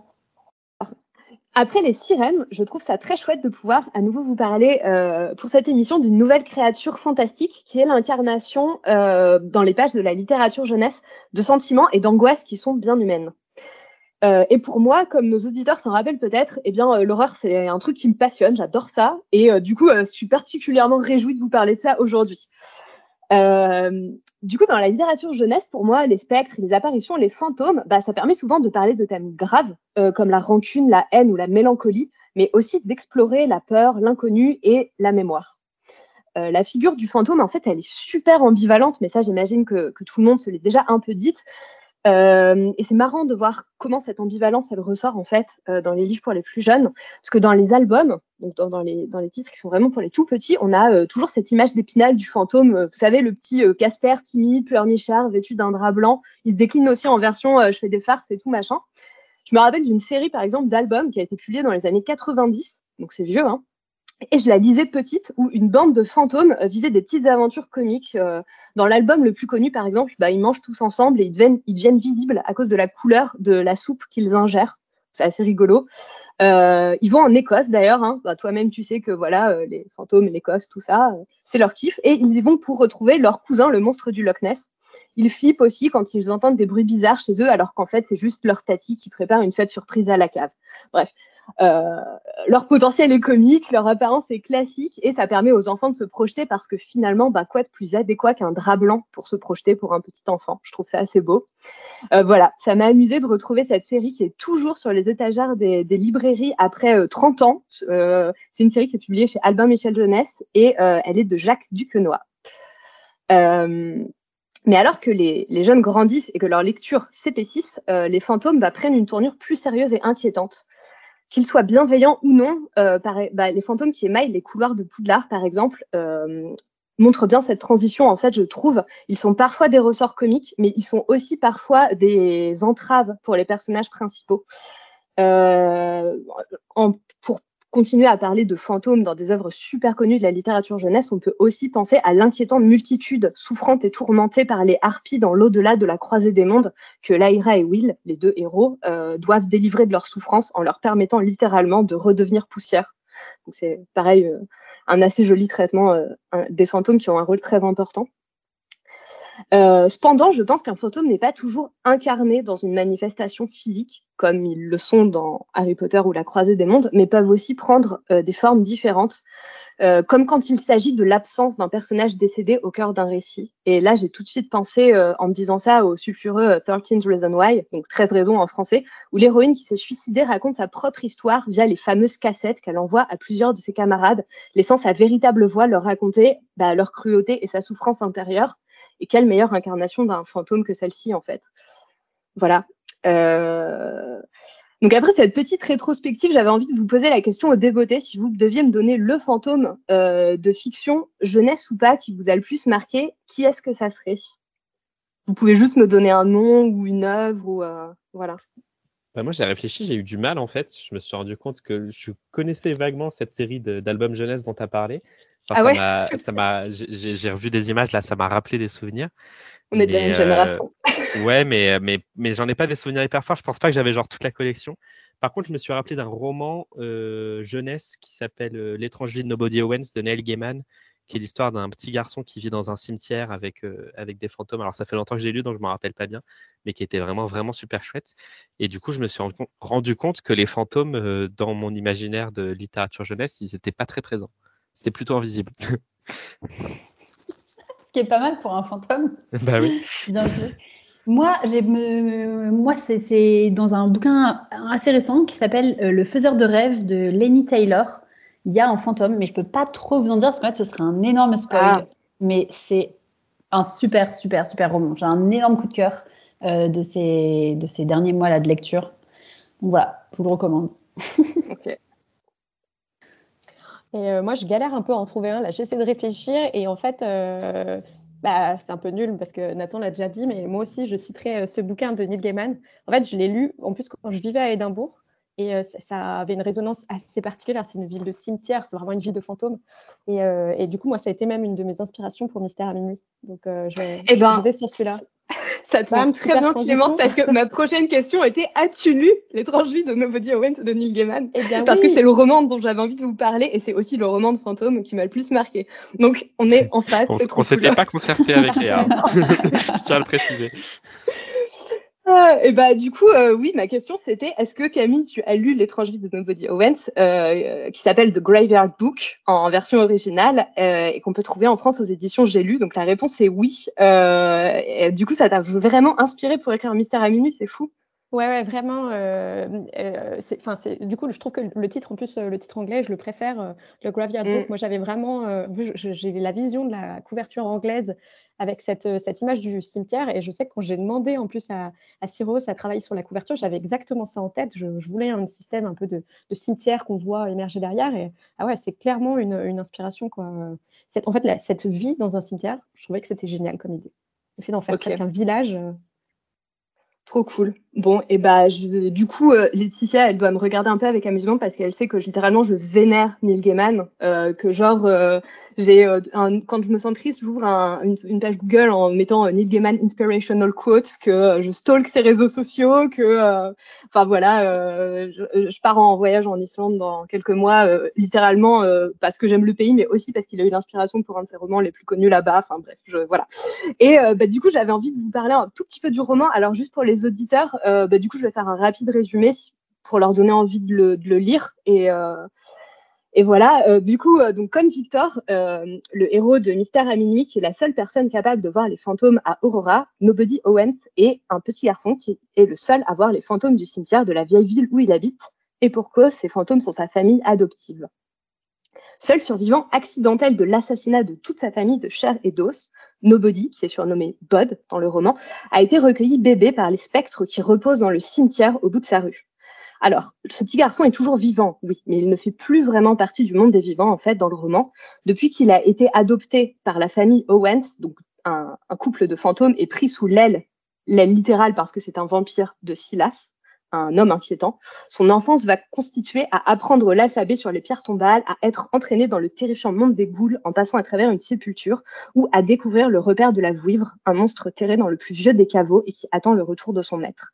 après les sirènes, je trouve ça très chouette de pouvoir à nouveau vous parler euh, pour cette émission d'une nouvelle créature fantastique qui est l'incarnation euh, dans les pages de la littérature jeunesse de sentiments et d'angoisses qui sont bien humaines. Euh, et pour moi, comme nos auditeurs s'en rappellent peut-être, eh bien l'horreur c'est un truc qui me passionne, j'adore ça, et du coup je suis particulièrement réjouie de vous parler de ça aujourd'hui. Euh, du coup, dans la littérature jeunesse, pour moi, les spectres, les apparitions, les fantômes, bah, ça permet souvent de parler de thèmes graves, euh, comme la rancune, la haine ou la mélancolie, mais aussi d'explorer la peur, l'inconnu et la mémoire. Euh, la figure du fantôme, en fait, elle est super ambivalente, mais ça, j'imagine que, que, tout le monde se l'est déjà un peu dite. Euh, et c'est marrant de voir comment cette ambivalence, elle ressort en fait euh, dans les livres pour les plus jeunes, parce que dans les albums, donc dans, les, dans les titres qui sont vraiment pour les tout petits, on a euh, toujours cette image d'épinal du fantôme. vous savez, le petit Casper timide, pleurnichard, vêtu d'un drap blanc. Il se décline aussi en version je fais des farces et tout machin. Je me rappelle d'une série par exemple d'albums qui a été publiée dans les années 90, donc c'est vieux, hein, et je la lisais petite, où une bande de fantômes euh, vivait des petites aventures comiques. Euh, dans l'album le plus connu, par exemple, bah, ils mangent tous ensemble et ils deviennent, visibles à cause de la couleur de la soupe qu'ils ingèrent. C'est assez rigolo. Euh, ils vont en Écosse d'ailleurs. Hein. Bah, Toi-même, tu sais que voilà, les fantômes, l'Écosse, tout ça, c'est leur kiff. Et ils y vont pour retrouver leur cousin, le monstre du Loch Ness. Ils flippent aussi quand ils entendent des bruits bizarres chez eux, alors qu'en fait, c'est juste leur tati qui prépare une fête surprise à la cave. Bref, Euh, leur potentiel est comique, leur apparence est classique et ça permet aux enfants de se projeter parce que finalement, bah, quoi de plus adéquat qu'un drap blanc pour se projeter pour un petit enfant? Je trouve ça assez beau. Euh, voilà, ça m'a amusé de retrouver cette série qui est toujours sur les étagères des, librairies après 30 ans. c'est une série qui est publiée chez Albin Michel Jeunesse et elle est de Jacques Duquenois. Mais alors que les, jeunes grandissent et que leur lecture s'épaississe, les fantômes bah, prennent une tournure plus sérieuse et inquiétante qu'ils soient bienveillants ou non, euh, bah, les fantômes qui émaillent les couloirs de Poudlard, par exemple, euh, montrent bien cette transition. En fait, je trouve, ils sont parfois des ressorts comiques, mais ils sont aussi parfois des entraves pour les personnages principaux. Euh, continuer à parler de fantômes dans des œuvres super connues de la littérature jeunesse, on peut aussi penser à l'inquiétante multitude souffrante et tourmentée par les harpies dans l'au-delà de la croisée des mondes que Lyra et Will, les deux héros, euh, doivent délivrer de leur souffrance en leur permettant littéralement de redevenir poussière. C'est pareil, euh, un assez joli traitement euh, des fantômes qui ont un rôle très important. Euh, cependant, je pense qu'un fantôme n'est pas toujours incarné dans une manifestation physique, comme ils le sont dans Harry Potter ou La Croisée des Mondes, mais peuvent aussi prendre euh, des formes différentes, euh, comme quand il s'agit de l'absence d'un personnage décédé au cœur d'un récit. Et là, j'ai tout de suite pensé, en me disant ça, au sulfureux 13 Reasons Why, donc 13 raisons en français, où l'héroïne qui s'est suicidée raconte sa propre histoire via les fameuses cassettes qu'elle envoie à plusieurs de ses camarades, laissant sa véritable voix leur raconter bah, leur cruauté et sa souffrance intérieure. Et quelle meilleure incarnation d'un fantôme que celle-ci, en fait. Voilà. Euh, donc après cette petite rétrospective, j'avais envie de vous poser la question aux dévotés, si vous deviez me donner le fantôme euh, de fiction, jeunesse ou pas, qui vous a le plus marqué, qui est-ce que ça serait? Vous pouvez juste me donner un nom ou une œuvre ou euh, voilà. Bah moi j'ai réfléchi, j'ai eu du mal en fait. Je me suis rendu compte que je connaissais vaguement cette série d'albums jeunesse dont tu as parlé, ah ça m'a, j'ai revu des images là, ça m'a rappelé des souvenirs. On est de la même génération. Euh, ouais, mais mais mais j'en ai pas des souvenirs hyper forts. Je pense pas que j'avais genre toute la collection. Par contre, je me suis rappelé d'un roman euh, jeunesse qui s'appelle euh, L'étrange vie de Nobody Owens de Neil Gaiman, qui est l'histoire d'un petit garçon qui vit dans un cimetière avec avec des fantômes. Alors ça fait longtemps que j'ai lu, donc je m'en rappelle pas bien, mais qui était vraiment vraiment super chouette. Et du coup, je me suis rendu compte que les fantômes dans mon imaginaire de littérature jeunesse, ils étaient pas très présents. C'était plutôt invisible. Ce qui est pas mal pour un fantôme. bah oui. Bien Moi, j'ai moi c'est dans un bouquin assez récent qui s'appelle euh, Le faiseur de rêves de Lenny Taylor. Il y a un fantôme, mais je peux pas trop vous en dire parce que ce serait un énorme spoil. Ah. Mais c'est un super, super, super roman. J'ai un énorme coup de cœur euh, de, ces, de ces derniers mois là de lecture. Donc voilà, je vous le recommande. Et euh, moi, je galère un peu à en trouver un. Là, j'essaie de réfléchir et en fait, euh, bah, c'est un peu nul parce que Nathan l'a déjà dit, mais moi aussi, je citerai euh, ce bouquin de Neil Gaiman. En fait, je l'ai lu en plus quand je vivais à Édimbourg et ça, avait une résonance assez particulière. C'est une ville de cimetière, c'est vraiment une ville de fantômes. Et, et, du coup, moi, ça a été même une de mes inspirations pour Mystère à minuit. Donc, je, vais, eh ben, je vais sur celui-là. Ça tombe très bien, Clément, parce que ma prochaine question était As-tu lu L'étrange vie de Nobody Owens de Neil Gaiman eh bien, Parce que c'est le roman dont j'avais envie de vous parler et c'est aussi le roman de fantôme qui m'a le plus marqué. Donc, on est en face. on ne s'était pas concerté avec Léa. Je tiens à le préciser. Et bah du coup, euh, oui, ma question c'était est-ce que Camille, tu as lu L'étrange vie de Nobody Owens, euh, qui s'appelle The Graveyard Book en version originale euh, et qu'on peut trouver en France aux éditions J'ai lu? Donc la réponse est oui. Du coup, ça t'a vraiment inspiré pour écrire Mystère à minuit, c'est fou. Ouais, ouais, vraiment. Euh, euh, c'est, du coup, je trouve que le titre, en plus, euh, le titre anglais, je le préfère, le Graveyard Book. Mm. Moi, j'avais vraiment, j'ai la vision de la couverture anglaise avec cette, cette image du cimetière. Et je sais que quand j'ai demandé en plus à, à Cyros à travailler sur la couverture, j'avais exactement ça en tête. Je, voulais un système un peu de, cimetière qu'on voit émerger derrière. Et ah ouais, c'est clairement une, une inspiration, quoi. Cette, en fait, cette vie dans un cimetière, je trouvais que c'était génial comme idée. Le fait d'en faire presque un village. Trop cool. Bon, et bah, du coup, euh, Laetitia, elle doit me regarder un peu avec amusement parce qu'elle sait que littéralement, je vénère Neil Gaiman, euh, que genre, euh, j'ai euh, quand je me sens triste, j'ouvre une, une, page Google en mettant euh, Neil Gaiman inspirational quotes, que euh, je stalk ses réseaux sociaux, que, enfin voilà, je, je, pars en voyage en Islande dans quelques mois, littéralement parce que j'aime le pays, mais aussi parce qu'il a eu l'inspiration pour un de ses romans les plus connus là-bas. Enfin bref, je, voilà. Et bah, du coup, j'avais envie de vous parler un tout petit peu du roman. Alors juste pour les auditeurs, bah, du coup, je vais faire un rapide résumé pour leur donner envie de le, de le lire. Et, et voilà, euh, du coup, euh, donc comme Victor, euh, le héros de Mystère à minuit, qui est la seule personne capable de voir les fantômes à Aurora, Nobody Owens est un petit garçon qui est le seul à voir les fantômes du cimetière de la vieille ville où il habite. Et pour cause, ces fantômes sont sa famille adoptive. Seul survivant accidentel de l'assassinat de toute sa famille de chair et d'os, Nobody, qui est surnommé Bud dans le roman, a été recueilli bébé par les spectres qui reposent dans le cimetière au bout de sa rue. Alors, ce petit garçon est toujours vivant, oui, mais il ne fait plus vraiment partie du monde des vivants, en fait, dans le roman, depuis qu'il a été adopté par la famille Owens, donc un, couple de fantômes, et pris sous l'aile, l'aile littérale parce que c'est un vampire de Silas, un homme inquiétant. Son enfance va constituer à apprendre l'alphabet sur les pierres tombales, à être entraîné dans le terrifiant monde des goules en passant à travers une sépulture, ou à découvrir le repère de la vouivre, un monstre terré dans le plus vieux des caveaux et qui attend le retour de son maître.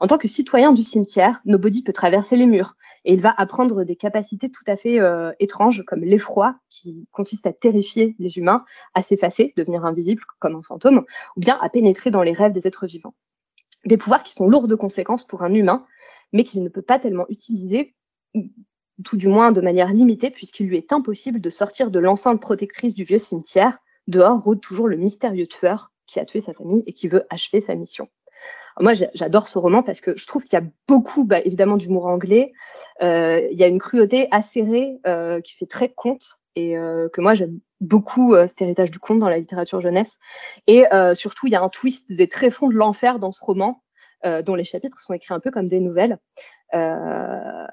En tant que citoyen du cimetière, Nobody peut traverser les murs et il va apprendre des capacités tout à fait euh, étranges comme l'effroi qui consiste à terrifier les humains, à s'effacer, devenir invisible comme un fantôme, ou bien à pénétrer dans les rêves des êtres vivants. Des pouvoirs qui sont lourds de conséquences pour un humain, mais qu'il ne peut pas tellement utiliser, tout du moins de manière limitée, puisqu'il lui est impossible de sortir de l'enceinte protectrice du vieux cimetière. Dehors rôde toujours le mystérieux tueur qui a tué sa famille et qui veut achever sa mission. Moi, j'adore ce roman parce que je trouve qu'il y a beaucoup, bah, évidemment, d'humour anglais. Euh, il y a une cruauté acérée euh, qui fait très conte et euh, que moi, j'aime beaucoup cet héritage du conte dans la littérature jeunesse. Et surtout, il y a un twist des tréfonds de l'enfer dans ce roman, dont les chapitres sont écrits un peu comme des nouvelles. Euh,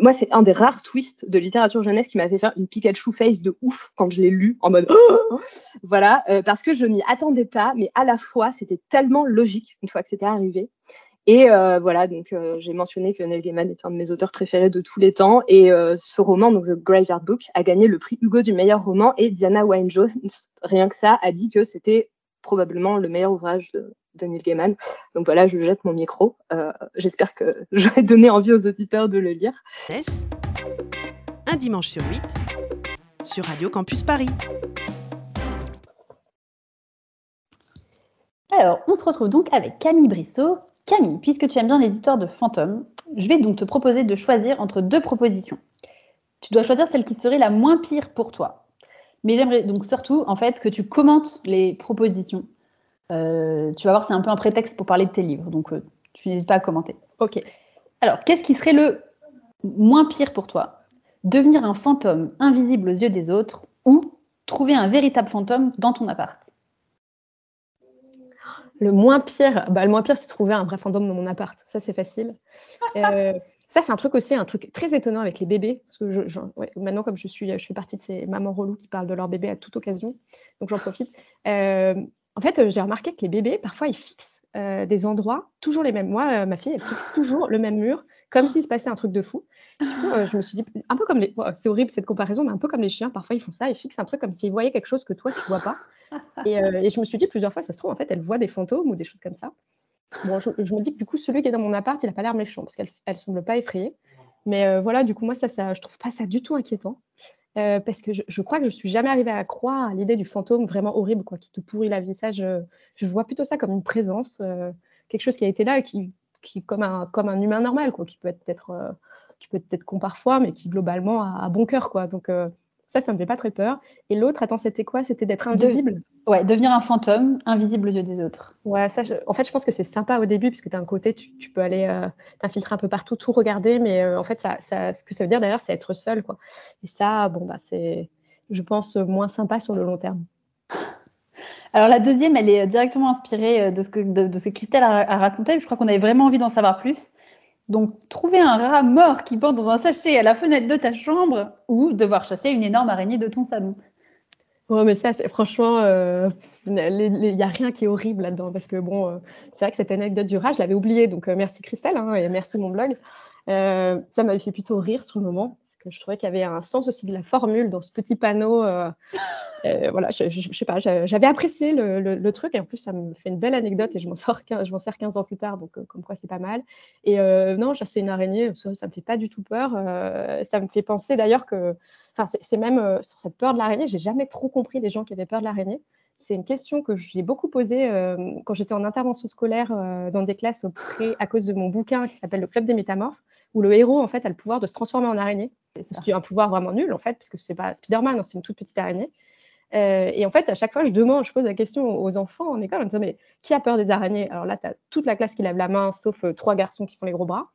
moi, c'est un des rares twists de littérature jeunesse qui m'a fait faire une Pikachu face de ouf quand je l'ai lu en mode voilà, euh, parce que je m'y attendais pas, mais à la fois c'était tellement logique une fois que c'était arrivé. Et euh, voilà, donc j'ai mentionné que Neil Gaiman est un de mes auteurs préférés de tous les temps. Et ce roman, donc The Graveyard Book, a gagné le prix Hugo du meilleur roman. Et Diana Wynne-Jones, rien que ça, a dit que c'était probablement le meilleur ouvrage de, de Neil Gaiman. Donc voilà, je jette mon micro. Euh, j'espère que j'aurai donné envie aux auditeurs de le lire. Un dimanche sur 8 sur Radio Campus Paris. Alors, on se retrouve donc avec Camille Brissot. Camille, puisque tu aimes bien les histoires de fantômes, je vais donc te proposer de choisir entre deux propositions. Tu dois choisir celle qui serait la moins pire pour toi. Mais j'aimerais donc surtout, en fait, que tu commentes les propositions euh, tu vas voir, c'est un peu un prétexte pour parler de tes livres. Donc, euh, tu n'hésites pas à commenter. Ok. Alors, qu'est-ce qui serait le moins pire pour toi? Devenir un fantôme invisible aux yeux des autres ou trouver un véritable fantôme dans ton appart? Le moins pire, bah, le moins pire, c'est trouver un vrai fantôme dans mon appart. Ça, c'est facile. Euh, ça, c'est un truc aussi, un truc très étonnant avec les bébés. Parce que je, maintenant, comme je suis, je fais partie de ces mamans reloues qui parlent de leur bébé à toute occasion, donc j'en profite. En fait, euh, j'ai remarqué que les bébés, parfois, ils fixent euh, des endroits, toujours les mêmes. Moi, euh, ma fille, elle fixe toujours le même mur, comme s'il se passait un truc de fou. Du coup, je me suis dit, un peu comme les. c'est horrible cette comparaison, mais un peu comme les chiens, parfois, ils font ça, ils fixent un truc comme s'ils voyaient quelque chose que toi, tu ne vois pas. Et, je me suis dit plusieurs fois, ça se trouve, en fait, elle voit des fantômes ou des choses comme ça. Bon, je, me dis que du coup, celui qui est dans mon appart, il n'a pas l'air méchant, parce qu'elle ne semble pas effrayée. Mais voilà, du coup, moi, ça, ça, je trouve pas ça du tout inquiétant. Euh, parce que je, crois que je suis jamais arrivée à croire à l'idée du fantôme vraiment horrible, quoi, qui te pourrit la vie. Ça, je, vois plutôt ça comme une présence, euh, quelque chose qui a été là et qui, qui comme un comme un humain normal, quoi, qui peut être, euh, qui peut être con parfois, mais qui globalement a, a bon cœur, quoi. Donc ça, ça me fait pas très peur. Et l'autre, attends, c'était quoi? C'était d'être invisible. Ouais, devenir un fantôme, invisible aux yeux des autres. Ouais, ça, en fait, je pense que c'est sympa au début, tu as un côté, tu, peux aller euh, t'infiltrer un peu partout, tout regarder, mais euh, en fait, ça, ça, ce que ça veut dire d'ailleurs, c'est être seul, quoi. Et ça, bon, bah, c'est, je pense, moins sympa sur le long terme. Alors la deuxième, elle est directement inspirée euh, de ce que, de, ce que Christelle a, a raconté. Je crois qu'on avait vraiment envie d'en savoir plus. Donc, trouver un rat mort qui porte dans un sachet à la fenêtre de ta chambre ou devoir chasser une énorme araignée de ton salon. Ouais, mais ça, franchement, euh, il n'y a rien qui est horrible là-dedans. Parce que, bon, euh, c'est vrai que cette anecdote du rat, je l'avais oubliée. Donc, euh, merci Christelle hein, et merci mon blog. ça m'avait fait plutôt rire sur le moment je trouvais qu'il y avait un sens aussi de la formule dans ce petit panneau. Euh, euh, voilà, je, je, sais pas, j'avais apprécié le, truc et en plus ça me fait une belle anecdote et je m'en sors 15, je m'en sers 15 ans plus tard, donc euh, comme quoi c'est pas mal. Et non, chasser une araignée, ça, ça me fait pas du tout peur. ça me fait penser d'ailleurs que, enfin, c'est même sur cette peur de l'araignée, j'ai jamais trop compris les gens qui avaient peur de l'araignée. C'est une question que j'ai beaucoup posée quand j'étais en intervention scolaire dans des classes auprès, à cause de mon bouquin qui s'appelle Le Club des Métamorphes où le héros en fait a le pouvoir de se transformer en araignée, ce qui est un pouvoir vraiment nul en fait, parce que c'est pas Spider-Man, hein, c'est une toute petite araignée. Euh, et en fait, à chaque fois, je demande, je pose la question aux enfants en école en disant Mais qui a peur des araignées? Alors là, tu as toute la classe qui lève la main, sauf euh, trois garçons qui font les gros bras.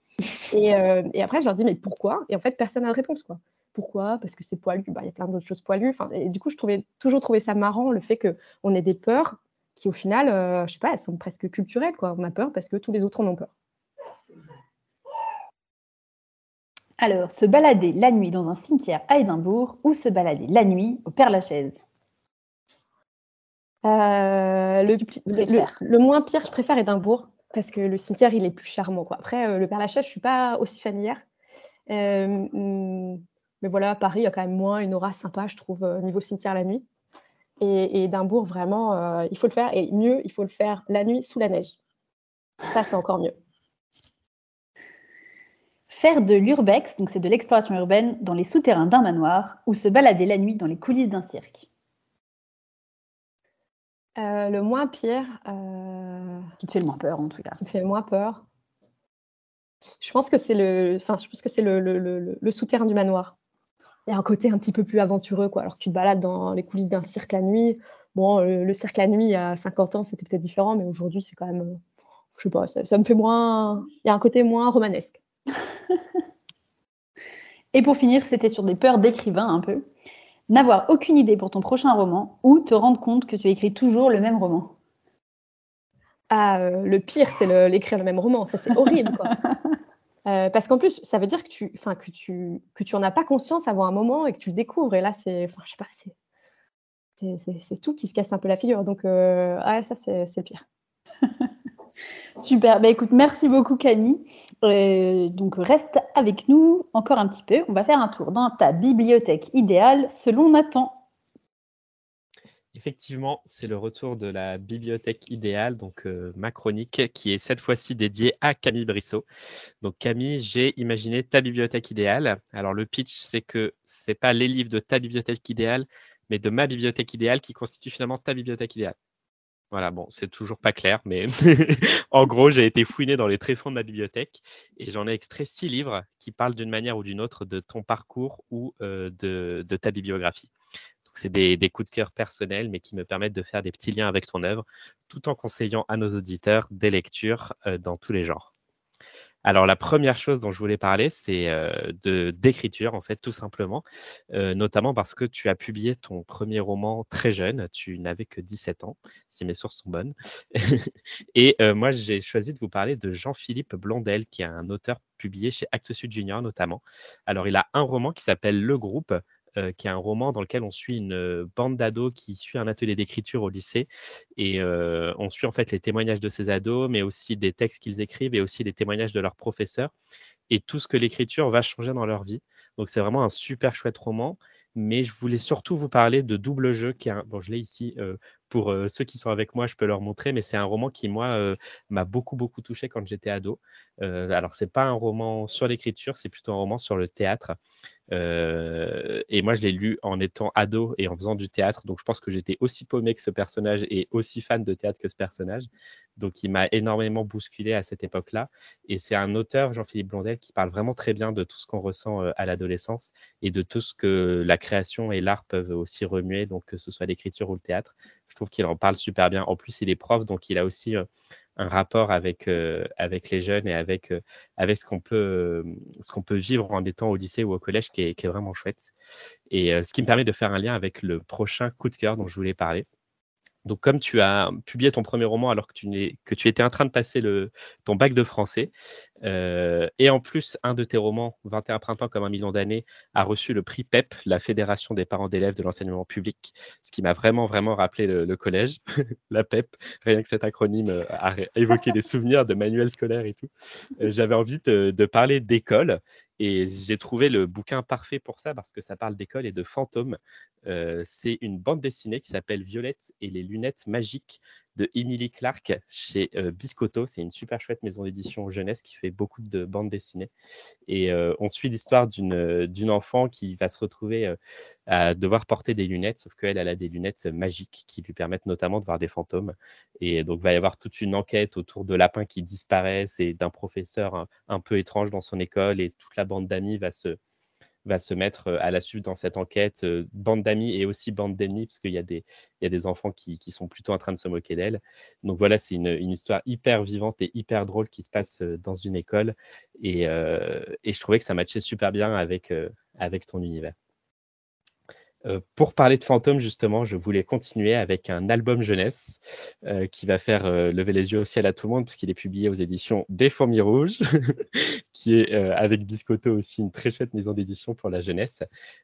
Et, euh, et, après, je leur dis Mais pourquoi? Et en fait, personne n'a de réponse. Quoi. Pourquoi Parce que c'est poilu. Bah, il y a plein d'autres choses poilues. Enfin, et du coup, je trouvais toujours trouvé ça marrant, le fait qu'on ait des peurs qui, au final, je sais pas, elles sont presque culturelles. Quoi. On a peur parce que tous les autres en ont peur. Alors, se balader la nuit dans un cimetière à Édimbourg ou se balader la nuit au Père-Lachaise? Euh, le, moins pire, je préfère Édimbourg parce que le cimetière, il est plus charmant. Quoi. Après, euh, le Père-Lachaise, je ne suis pas aussi familière. Euh, mm, mais voilà, Paris, il y a quand même moins une aura sympa, je trouve, niveau cimetière la nuit. Et, et Édimbourg, vraiment, il faut le faire. Et mieux, il faut le faire la nuit sous la neige. Ça, c'est encore mieux. Faire de l'urbex, donc c'est de l'exploration urbaine, dans les souterrains d'un manoir ou se balader la nuit dans les coulisses d'un cirque. Euh, le moins pire. Euh, qui te fait le moins peur, en tout cas. Qui me fait le moins peur. Je pense que c'est le, enfin, je pense que c'est le, le, le, souterrain du manoir. Il y a un côté un petit peu plus aventureux, quoi. Alors que tu te balades dans les coulisses d'un cirque la nuit. Bon, le, cirque la nuit, il y a 50 ans, c'était peut-être différent, mais aujourd'hui, c'est quand même. Je sais pas, ça, me fait moins. Il y a un côté moins romanesque. Et pour finir, c'était sur des peurs d'écrivain un peu n'avoir aucune idée pour ton prochain roman ou te rendre compte que tu écris toujours le même roman ah, euh, Le pire, c'est l'écrire le, même roman. Ça, c'est horrible. Quoi. Euh, parce qu'en plus, ça veut dire que tu, que tu, que tu en as pas conscience avant un moment et que tu le découvres. Et là, c'est, enfin, pas, c'est, tout qui se casse un peu la figure. Donc, euh, ça, c'est, pire. Super. Bah, écoute, merci beaucoup Camille. Euh, donc reste avec nous encore un petit peu. On va faire un tour dans ta bibliothèque idéale selon Nathan. Effectivement, c'est le retour de la bibliothèque idéale, donc euh, ma chronique, qui est cette fois-ci dédiée à Camille Brissot. Donc Camille, j'ai imaginé ta bibliothèque idéale. Alors le pitch, c'est que c'est pas les livres de ta bibliothèque idéale, mais de ma bibliothèque idéale qui constitue finalement ta bibliothèque idéale. Voilà, bon, c'est toujours pas clair, mais en gros, j'ai été fouiné dans les tréfonds de ma bibliothèque et j'en ai extrait six livres qui parlent d'une manière ou d'une autre de ton parcours ou de, de, ta bibliographie. C'est des, coups de cœur personnels, mais qui me permettent de faire des petits liens avec ton œuvre, tout en conseillant à nos auditeurs des lectures dans tous les genres. Alors, la première chose dont je voulais parler, c'est de d'écriture, en fait, tout simplement, notamment parce que tu as publié ton premier roman très jeune, tu n'avais que 17 ans, si mes sources sont bonnes. Et moi, j'ai choisi de vous parler de Jean-Philippe Blondel, qui est un auteur publié chez Actes Sud Junior, notamment. Alors, il a un roman qui s'appelle Le Groupe, euh, qui est un roman dans lequel on suit une euh, bande d'ados qui suit un atelier d'écriture au lycée. Et euh, on suit en fait les témoignages de ces ados, mais aussi des textes qu'ils écrivent et aussi les témoignages de leurs professeurs et tout ce que l'écriture va changer dans leur vie. Donc c'est vraiment un super chouette roman. Mais je voulais surtout vous parler de Double Jeu, qui est un... bon, je l'ai ici pour ceux qui sont avec moi, je peux leur montrer, mais c'est un roman qui moi m'a beaucoup beaucoup touché quand j'étais ado. Alors c'est pas un roman sur l'écriture, c'est plutôt un roman sur le théâtre. Euh, et moi, je l'ai lu en étant ado et en faisant du théâtre. Donc, je pense que j'étais aussi paumé que ce personnage et aussi fan de théâtre que ce personnage. Donc, il m'a énormément bousculé à cette époque-là. Et c'est un auteur, Jean-Philippe Blondel, qui parle vraiment très bien de tout ce qu'on ressent euh, à l'adolescence et de tout ce que la création et l'art peuvent aussi remuer, donc que ce soit l'écriture ou le théâtre. Je trouve qu'il en parle super bien. En plus, il est prof, donc il a aussi euh, un rapport avec, euh, avec les jeunes et avec, euh, avec ce qu'on peut, euh, ce qu'on peut vivre en étant au lycée ou au collège qui est, qui est vraiment chouette. Et ce qui me permet de faire un lien avec le prochain coup de cœur dont je voulais parler. Donc, comme tu as publié ton premier roman alors que tu, étais en train de passer ton bac de français, euh, et en plus, un de tes romans, 21 printemps comme un million d'années, a reçu le prix PEP, la Fédération des parents d'élèves de l'enseignement public, ce qui m'a vraiment, vraiment rappelé le, collège. la PEP, rien que cet acronyme euh, a évoqué des souvenirs de manuels scolaires et tout. Euh, j'avais envie de parler d'école et j'ai trouvé le bouquin parfait pour ça parce que ça parle d'école et de fantômes. c'est une bande dessinée qui s'appelle Violette et les lunettes magiques de Emily Clark chez Biscotto. C'est une super chouette maison d'édition jeunesse qui fait beaucoup de bandes dessinées. Et on suit l'histoire d'une enfant qui va se retrouver à devoir porter des lunettes, sauf qu'elle elle a des lunettes magiques qui lui permettent notamment de voir des fantômes. Et donc, va y avoir toute une enquête autour de lapins qui disparaissent et d'un professeur un, peu étrange dans son école. Et toute la bande d'amis va se, va se mettre à la suite dans cette enquête, bande d'amis et aussi bande d'ennemis, parce qu'il y, y a des enfants qui, qui, sont plutôt en train de se moquer d'elle. Donc voilà, c'est une, une, histoire hyper vivante et hyper drôle qui se passe dans une école. Et, et je trouvais que ça matchait super bien avec, avec ton univers. Euh, pour parler de fantômes, justement, je voulais continuer avec un album jeunesse euh, qui va faire euh, lever les yeux au ciel à tout le monde, puisqu'il est publié aux éditions Des Fourmis Rouges, qui est avec Biscotto aussi une très chouette maison d'édition pour la jeunesse.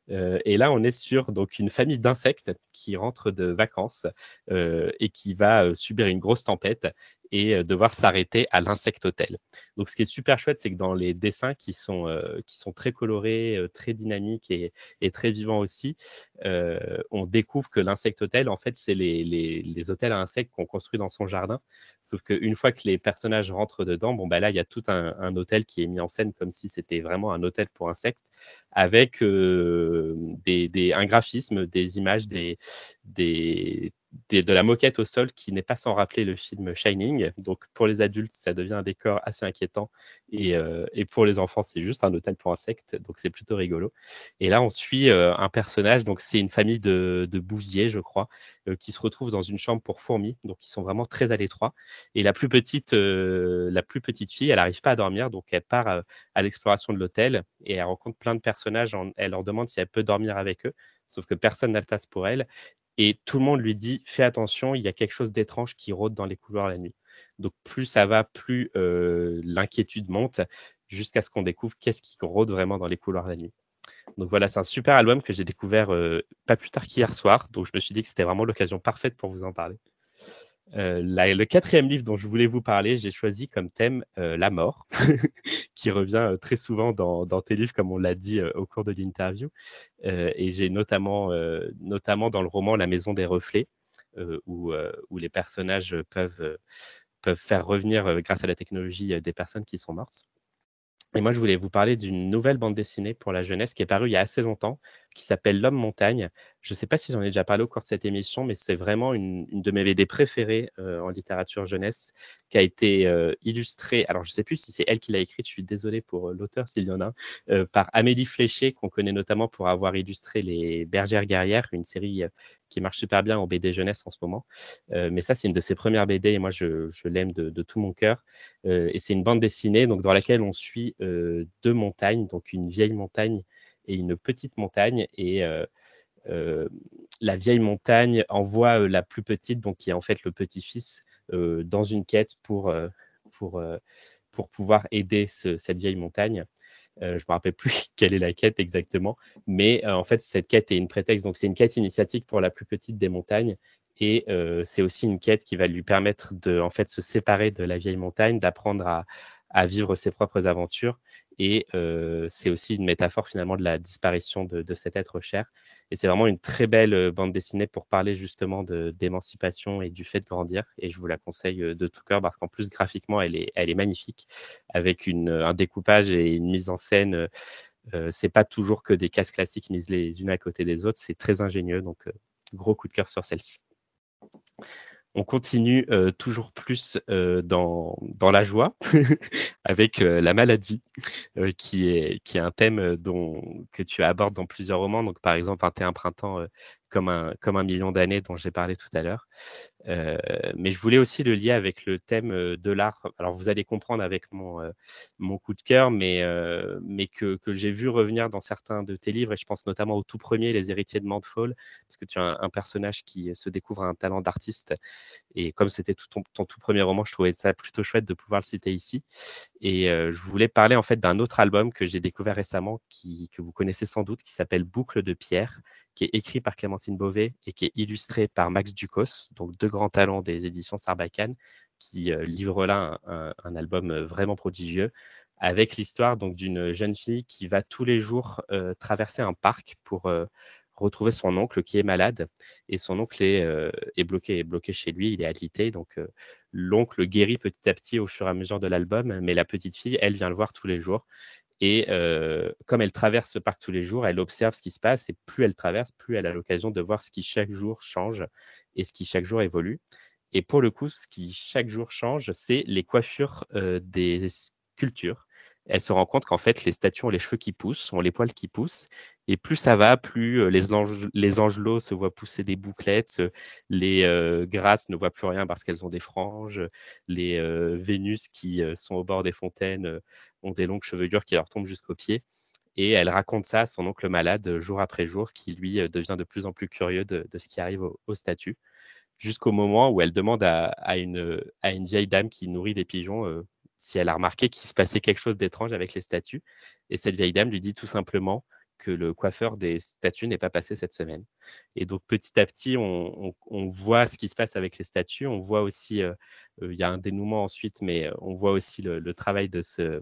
et là, on est sur donc, une famille d'insectes qui rentre de vacances et qui va subir une grosse tempête et devoir s'arrêter à l'insecte hôtel. Donc, ce qui est super chouette, c'est que dans les dessins qui sont, qui sont très colorés, très dynamiques et, très vivants aussi, on découvre que l'insecte hôtel, en fait, c'est les, les, les, hôtels à insectes qu'on construit dans son jardin. Sauf qu'une fois que les personnages rentrent dedans, bon, bah là, il y a tout un, un, hôtel qui est mis en scène comme si c'était vraiment un hôtel pour insectes, avec des, des, un graphisme, des images, des, des de la moquette au sol qui n'est pas sans rappeler le film Shining. Donc pour les adultes, ça devient un décor assez inquiétant et, euh, pour les enfants, c'est juste un hôtel pour insectes. Donc c'est plutôt rigolo. Et là, on suit euh, un personnage. Donc c'est une famille de, bousiers, je crois, euh, qui se retrouve dans une chambre pour fourmis. Donc ils sont vraiment très à l'étroit. Et la plus petite, la plus petite fille, elle n'arrive pas à dormir, donc elle part à l'exploration de l'hôtel et elle rencontre plein de personnages. elle leur demande si elle peut dormir avec eux sauf que personne n'a de pour elle. Et tout le monde lui dit fais attention, il y a quelque chose d'étrange qui rôde dans les couloirs la nuit. Donc plus ça va, plus l'inquiétude monte jusqu'à ce qu'on découvre qu'est-ce qui rôde vraiment dans les couloirs la nuit. Donc voilà, c'est un super album que j'ai découvert pas plus tard qu'hier soir. Donc je me suis dit que c'était vraiment l'occasion parfaite pour vous en parler. Euh, le quatrième livre dont je voulais vous parler, j'ai choisi comme thème euh, la mort, qui revient euh, très souvent dans, tes livres, comme on l'a dit au cours de l'interview. et j'ai notamment, dans le roman La Maison des Reflets, où, les personnages peuvent faire revenir, grâce à la technologie, des personnes qui sont mortes. Et moi, je voulais vous parler d'une nouvelle bande dessinée pour la jeunesse qui est parue il y a assez longtemps, qui s'appelle L'Homme Montagne. Je ne sais pas si j'en ai déjà parlé au cours de cette émission, mais c'est vraiment une, de mes BD préférées euh, en littérature jeunesse, qui a été euh, illustrée. Alors, je ne sais plus si c'est elle qui l'a écrite, je suis désolé pour euh, l'auteur s'il y en a, par Amélie Fléché, qu'on connaît notamment pour avoir illustré Les Bergères guerrières, une série qui marche super bien en BD jeunesse en ce moment. mais ça, c'est une de ses premières BD et moi, je, l'aime de, de, tout mon cœur. et c'est une bande dessinée donc, dans laquelle on suit deux montagnes, donc une vieille montagne et une petite montagne. Et la vieille montagne envoie la plus petite, donc qui est en fait le petit-fils, dans une quête pour, pour, pour pouvoir aider cette vieille montagne. je ne me rappelle plus quelle est la quête exactement, mais en fait, cette quête est une prétexte. Donc, c'est une quête initiatique pour la plus petite des montagnes. Et c'est aussi une quête qui va lui permettre de en fait, se séparer de la vieille montagne, d'apprendre à, à vivre ses propres aventures. Et c'est aussi une métaphore finalement de la disparition de, cet être cher. Et c'est vraiment une très belle bande dessinée pour parler justement d'émancipation et du fait de grandir. Et je vous la conseille de tout cœur parce qu'en plus graphiquement, elle est, magnifique avec un découpage et une mise en scène. Euh, c'est pas toujours que des cases classiques mises les unes à côté des autres. C'est très ingénieux. Donc, gros coup de cœur sur celle-ci on continue toujours plus dans, dans, la joie avec la maladie, qui, est, qui est un thème dont, que tu abordes dans plusieurs romans. Donc, par exemple, 21 printemps comme un, comme un million d'années dont j'ai parlé tout à l'heure. Euh, mais je voulais aussi le lier avec le thème euh, de l'art. Alors, vous allez comprendre avec mon, euh, mon coup de cœur, mais, mais que, que j'ai vu revenir dans certains de tes livres, et je pense notamment au tout premier, Les héritiers de Mantefall, parce que tu as un, personnage qui se découvre un talent d'artiste. Et comme c'était ton, ton, tout premier roman, je trouvais ça plutôt chouette de pouvoir le citer ici. Et je voulais parler en fait d'un autre album que j'ai découvert récemment, qui, que vous connaissez sans doute, qui s'appelle Boucle de pierre, qui est écrit par Clémentine Beauvais et qui est illustré par Max Ducos, donc deux grands talents des éditions Sarbacane, qui euh, livrent là un, album euh, vraiment prodigieux, avec l'histoire donc d'une jeune fille qui va tous les jours euh, traverser un parc pour retrouver son oncle qui est malade et son oncle est, est bloqué, est bloqué chez lui, il est alité. Donc l'oncle guérit petit à petit au fur et à mesure de l'album, mais la petite fille, elle vient le voir tous les jours. Et comme elle traverse ce parc tous les jours, elle observe ce qui se passe et plus elle traverse, plus elle a l'occasion de voir ce qui chaque jour change et ce qui chaque jour évolue. Et pour le coup, ce qui chaque jour change, c'est les coiffures des sculptures elle se rend compte qu'en fait, les statues ont les cheveux qui poussent, ont les poils qui poussent. Et plus ça va, plus les, les angelots se voient pousser des bouclettes, les grâces ne voient plus rien parce qu'elles ont des franges, les Vénus qui sont au bord des fontaines ont des longues chevelures qui leur tombent jusqu'aux pieds. Et elle raconte ça à son oncle malade jour après jour, qui lui devient de plus en plus curieux de, ce qui arrive aux, statues, jusqu'au moment où elle demande à une vieille dame qui nourrit des pigeons si elle a remarqué qu'il se passait quelque chose d'étrange avec les statues. Et cette vieille dame lui dit tout simplement que le coiffeur des statues n'est pas passé cette semaine. Et donc petit à petit, on, voit ce qui se passe avec les statues. On voit aussi, euh, euh, il y a un dénouement ensuite, mais euh, on voit aussi le travail de ce,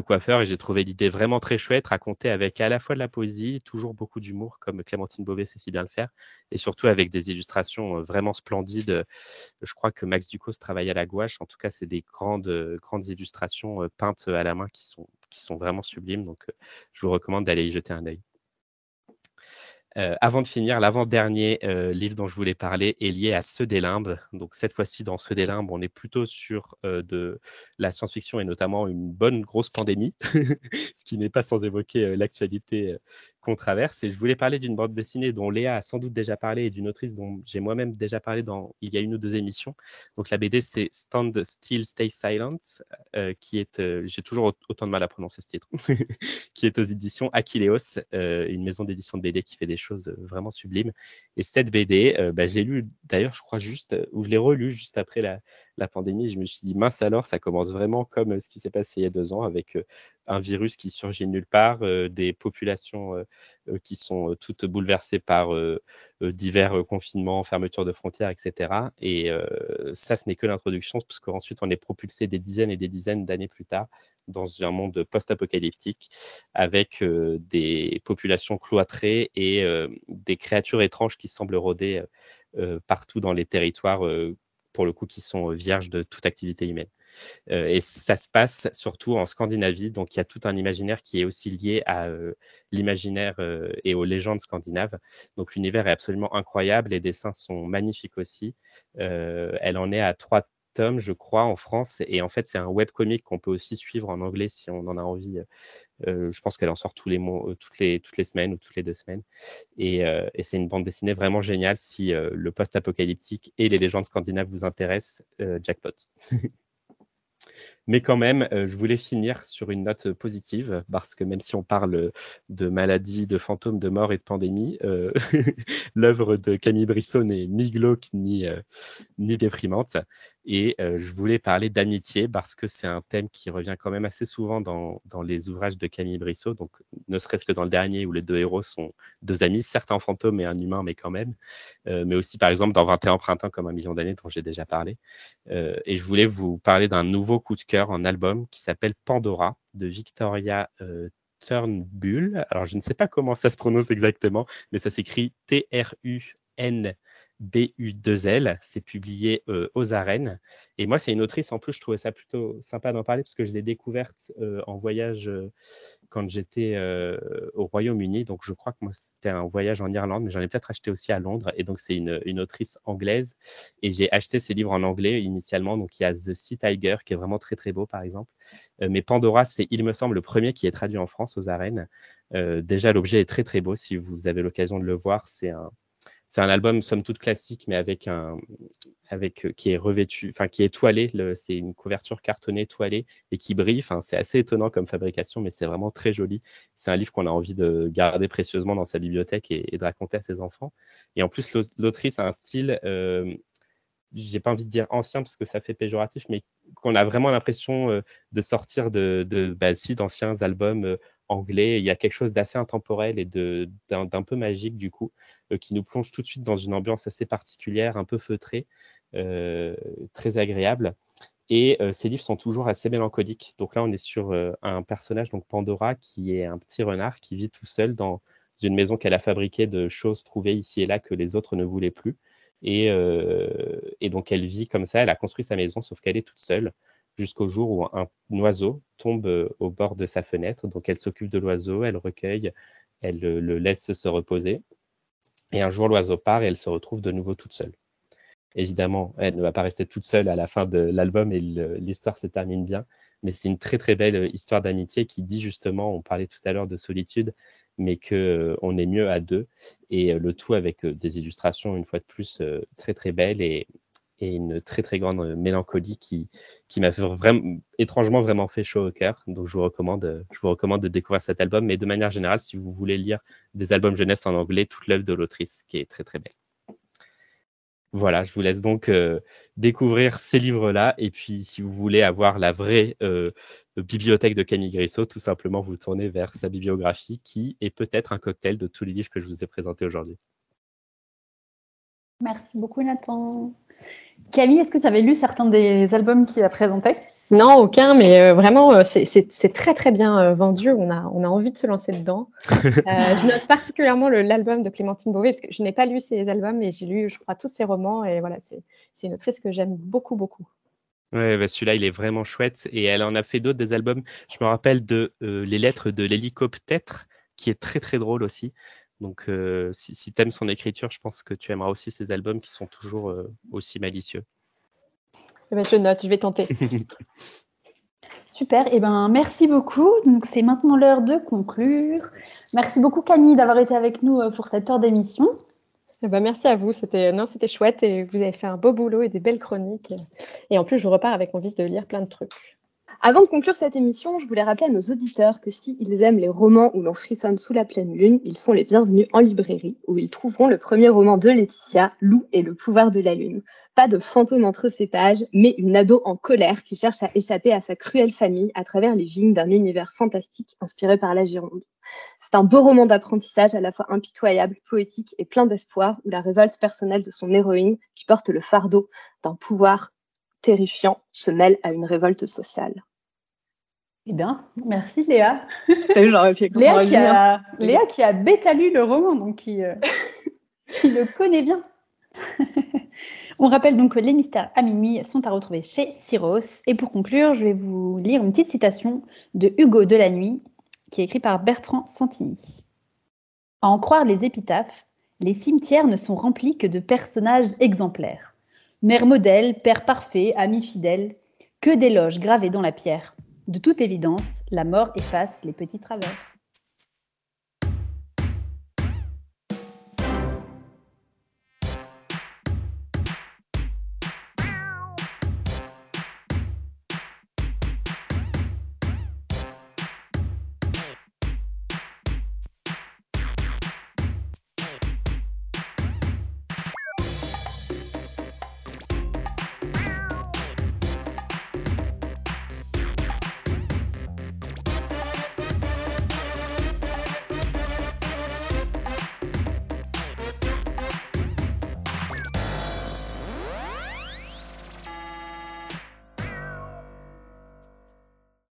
coiffeur et j'ai trouvé l'idée vraiment très chouette, racontée avec à la fois de la poésie, toujours beaucoup d'humour comme Clémentine Beauvais sait si bien le faire, et surtout avec des illustrations vraiment splendides. Je crois que Max Ducos travaille à la gouache, en tout cas c'est des grandes, grandes illustrations peintes à la main qui sont, sont vraiment sublimes, donc je vous recommande d'aller y jeter un œil. Euh, avant de finir, l'avant-dernier euh, livre dont je voulais parler est lié à Ceux des limbes. Donc cette fois-ci, dans Ceux des limbes, on est plutôt sur euh, de la science-fiction et notamment une bonne grosse pandémie, ce qui n'est pas sans évoquer l'actualité traverse. Et je voulais parler d'une bande dessinée dont Léa a sans doute déjà parlé et d'une autrice dont j'ai moi-même déjà parlé dans il y a une ou deux émissions. Donc la BD, c'est Stand Still, Stay Silent, euh, qui est, euh, j'ai toujours autant de mal à prononcer ce titre, qui est aux éditions Aquileos, euh, une maison d'édition de BD qui fait des choses vraiment sublimes. Et cette BD, bah, je l'ai lu d'ailleurs, je crois juste, ou je l'ai relu juste après la, la pandémie, je me suis dit, mince alors, ça commence vraiment comme ce qui s'est passé il y a deux ans, avec un virus qui surgit nulle part, des populations qui sont toutes bouleversées par divers confinements, fermetures de frontières, etc. Et ça, ce n'est que l'introduction, parce qu'ensuite, on est propulsé des dizaines et des dizaines d'années plus tard dans un monde post-apocalyptique avec des populations cloîtrées et des créatures étranges qui semblent rôder partout dans les territoires pour le coup, qui sont vierges de toute activité humaine. et ça se passe surtout en Scandinavie, donc il y a tout un imaginaire qui est aussi lié à l'imaginaire et aux légendes scandinaves. Donc l'univers est absolument incroyable, les dessins sont magnifiques aussi. elle en est à trois je crois, en France. Et en fait, c'est un webcomic qu'on peut aussi suivre en anglais si on en a envie. Je pense qu'elle en sort tous les mois, toutes, les, toutes les semaines ou toutes les deux semaines. Et, et c'est une bande dessinée vraiment géniale si le post-apocalyptique et les légendes scandinaves vous intéressent. jackpot. Mais quand même, euh, je voulais finir sur une note positive, parce que même si on parle de maladies, de fantômes, de morts et de pandémie, euh, l'œuvre de Camille Brissot n'est ni glauque ni, euh, ni déprimante. Et je voulais parler d'amitié, parce que c'est un thème qui revient quand même assez souvent dans, dans les ouvrages de Camille Brissot, donc ne serait-ce que dans le dernier où les deux héros sont deux amis, certes un fantôme et un humain, mais quand même. mais aussi, par exemple, dans 21 printemps comme un million d'années, dont j'ai déjà parlé. et je voulais vous parler d'un nouveau coup de cœur un album qui s'appelle Pandora de Victoria euh, Turnbull. Alors, je ne sais pas comment ça se prononce exactement, mais ça s'écrit T-R-U-N. BU2L, c'est publié euh, aux arènes. Et moi, c'est une autrice, en plus, je trouvais ça plutôt sympa d'en parler parce que je l'ai découverte euh, en voyage quand j'étais euh, au Royaume-Uni. Donc, je crois que moi, c'était un voyage en Irlande, mais j'en ai peut-être acheté aussi à Londres. Et donc, c'est une, autrice anglaise. Et j'ai acheté ses livres en anglais initialement. Donc, il y a The Sea Tiger, qui est vraiment très, très beau, par exemple. Euh, mais Pandora, c'est, il me semble, le premier qui est traduit en France aux arènes. Euh, déjà, l'objet est très, très beau. Si vous avez l'occasion de le voir, c'est un, c'est un album somme toute classique, mais avec un, avec qui est revêtu, enfin qui est toilé. C'est une couverture cartonnée toilée et qui brille. Enfin, c'est assez étonnant comme fabrication, mais c'est vraiment très joli. C'est un livre qu'on a envie de garder précieusement dans sa bibliothèque et, de raconter à ses enfants. Et en plus, l'autrice a un style. Euh, j'ai pas envie de dire ancien parce que ça fait péjoratif, mais qu'on a vraiment l'impression de sortir de, de bah, d'anciens albums anglais. Il y a quelque chose d'assez intemporel et d'un peu magique, du coup, euh, qui nous plonge tout de suite dans une ambiance assez particulière, un peu feutrée, euh, très agréable. Et euh, ces livres sont toujours assez mélancoliques. Donc là, on est sur un personnage, donc Pandora, qui est un petit renard qui vit tout seul dans une maison qu'elle a fabriquée de choses trouvées ici et là que les autres ne voulaient plus. Et, et donc, elle vit comme ça. Elle a construit sa maison, sauf qu'elle est toute seule jusqu'au jour où un, oiseau tombe au bord de sa fenêtre. Donc, elle s'occupe de l'oiseau, elle recueille, elle le laisse se reposer. Et un jour, l'oiseau part et elle se retrouve de nouveau toute seule. Évidemment, elle ne va pas rester toute seule à la fin de l'album et l'histoire se termine bien. Mais c'est une très très belle histoire d'amitié qui dit justement, on parlait tout à l'heure de solitude, mais qu'on euh, on est mieux à deux. Et euh, le tout avec euh, des illustrations, une fois de plus, très très belles et, et une très très grande euh, mélancolie qui, m'a vraiment, étrangement vraiment fait chaud au cœur. Donc je vous recommande, euh, je vous recommande de découvrir cet album. Mais de manière générale, si vous voulez lire des albums jeunesse en anglais, toute l'œuvre de l'autrice qui est très très belle. Voilà, je vous laisse donc euh, découvrir ces livres-là. Et puis, si vous voulez avoir la vraie bibliothèque de Camille Grissot, tout simplement vous tournez vers sa bibliographie qui est peut-être un cocktail de tous les livres que je vous ai présentés aujourd'hui. Merci beaucoup, Nathan. Camille, est-ce que tu avais lu certains des albums qu'il a présentés? Non, aucun, mais euh, vraiment, euh, c'est très très bien euh, vendu. On a, on a envie de se lancer dedans. je note particulièrement l'album de Clémentine Beauvais, parce que je n'ai pas lu ses albums, mais j'ai lu, je crois, tous ses romans. Et voilà, c'est une autrice que j'aime beaucoup, beaucoup. Ouais, bah, celui-là, il est vraiment chouette. Et elle en a fait d'autres, des albums. Je me rappelle de Les lettres de l'hélicoptère, qui est très très drôle aussi. Donc, si, si tu aimes son écriture, je pense que tu aimeras aussi ses albums qui sont toujours aussi malicieux. Eh ben, je note, je vais tenter. Super, et eh ben, merci beaucoup. Donc, c'est maintenant l'heure de conclure. Merci beaucoup Camille d'avoir été avec nous pour cette heure d'émission. Eh ben, merci à vous, c'était non, c'était chouette et vous avez fait un beau boulot et des belles chroniques. Et en plus, je repars avec envie de lire plein de trucs. Avant de conclure cette émission, je voulais rappeler à nos auditeurs que s'ils aiment les romans où l'on frissonne sous la pleine lune, ils sont les bienvenus en librairie, où ils trouveront le premier roman de Laetitia, Lou et le pouvoir de la lune. Pas de fantôme entre ces pages, mais une ado en colère qui cherche à échapper à sa cruelle famille à travers les vignes d'un univers fantastique inspiré par la Gironde. C'est un beau roman d'apprentissage à la fois impitoyable, poétique et plein d'espoir, où la révolte personnelle de son héroïne, qui porte le fardeau d'un pouvoir terrifiant, se mêle à une révolte sociale. Eh bien, merci Léa. Léa, qui a, Léa qui a bêta lu le roman, donc qui, euh, qui le connaît bien. On rappelle donc que les mystères à minuit sont à retrouver chez Syros. Et pour conclure, je vais vous lire une petite citation de Hugo de la Nuit, qui est écrit par Bertrand Santini. À en croire les épitaphes, les cimetières ne sont remplis que de personnages exemplaires. Mère modèle, père parfait, ami fidèle, que d'éloges gravés dans la pierre. De toute évidence, la mort efface les petits travers.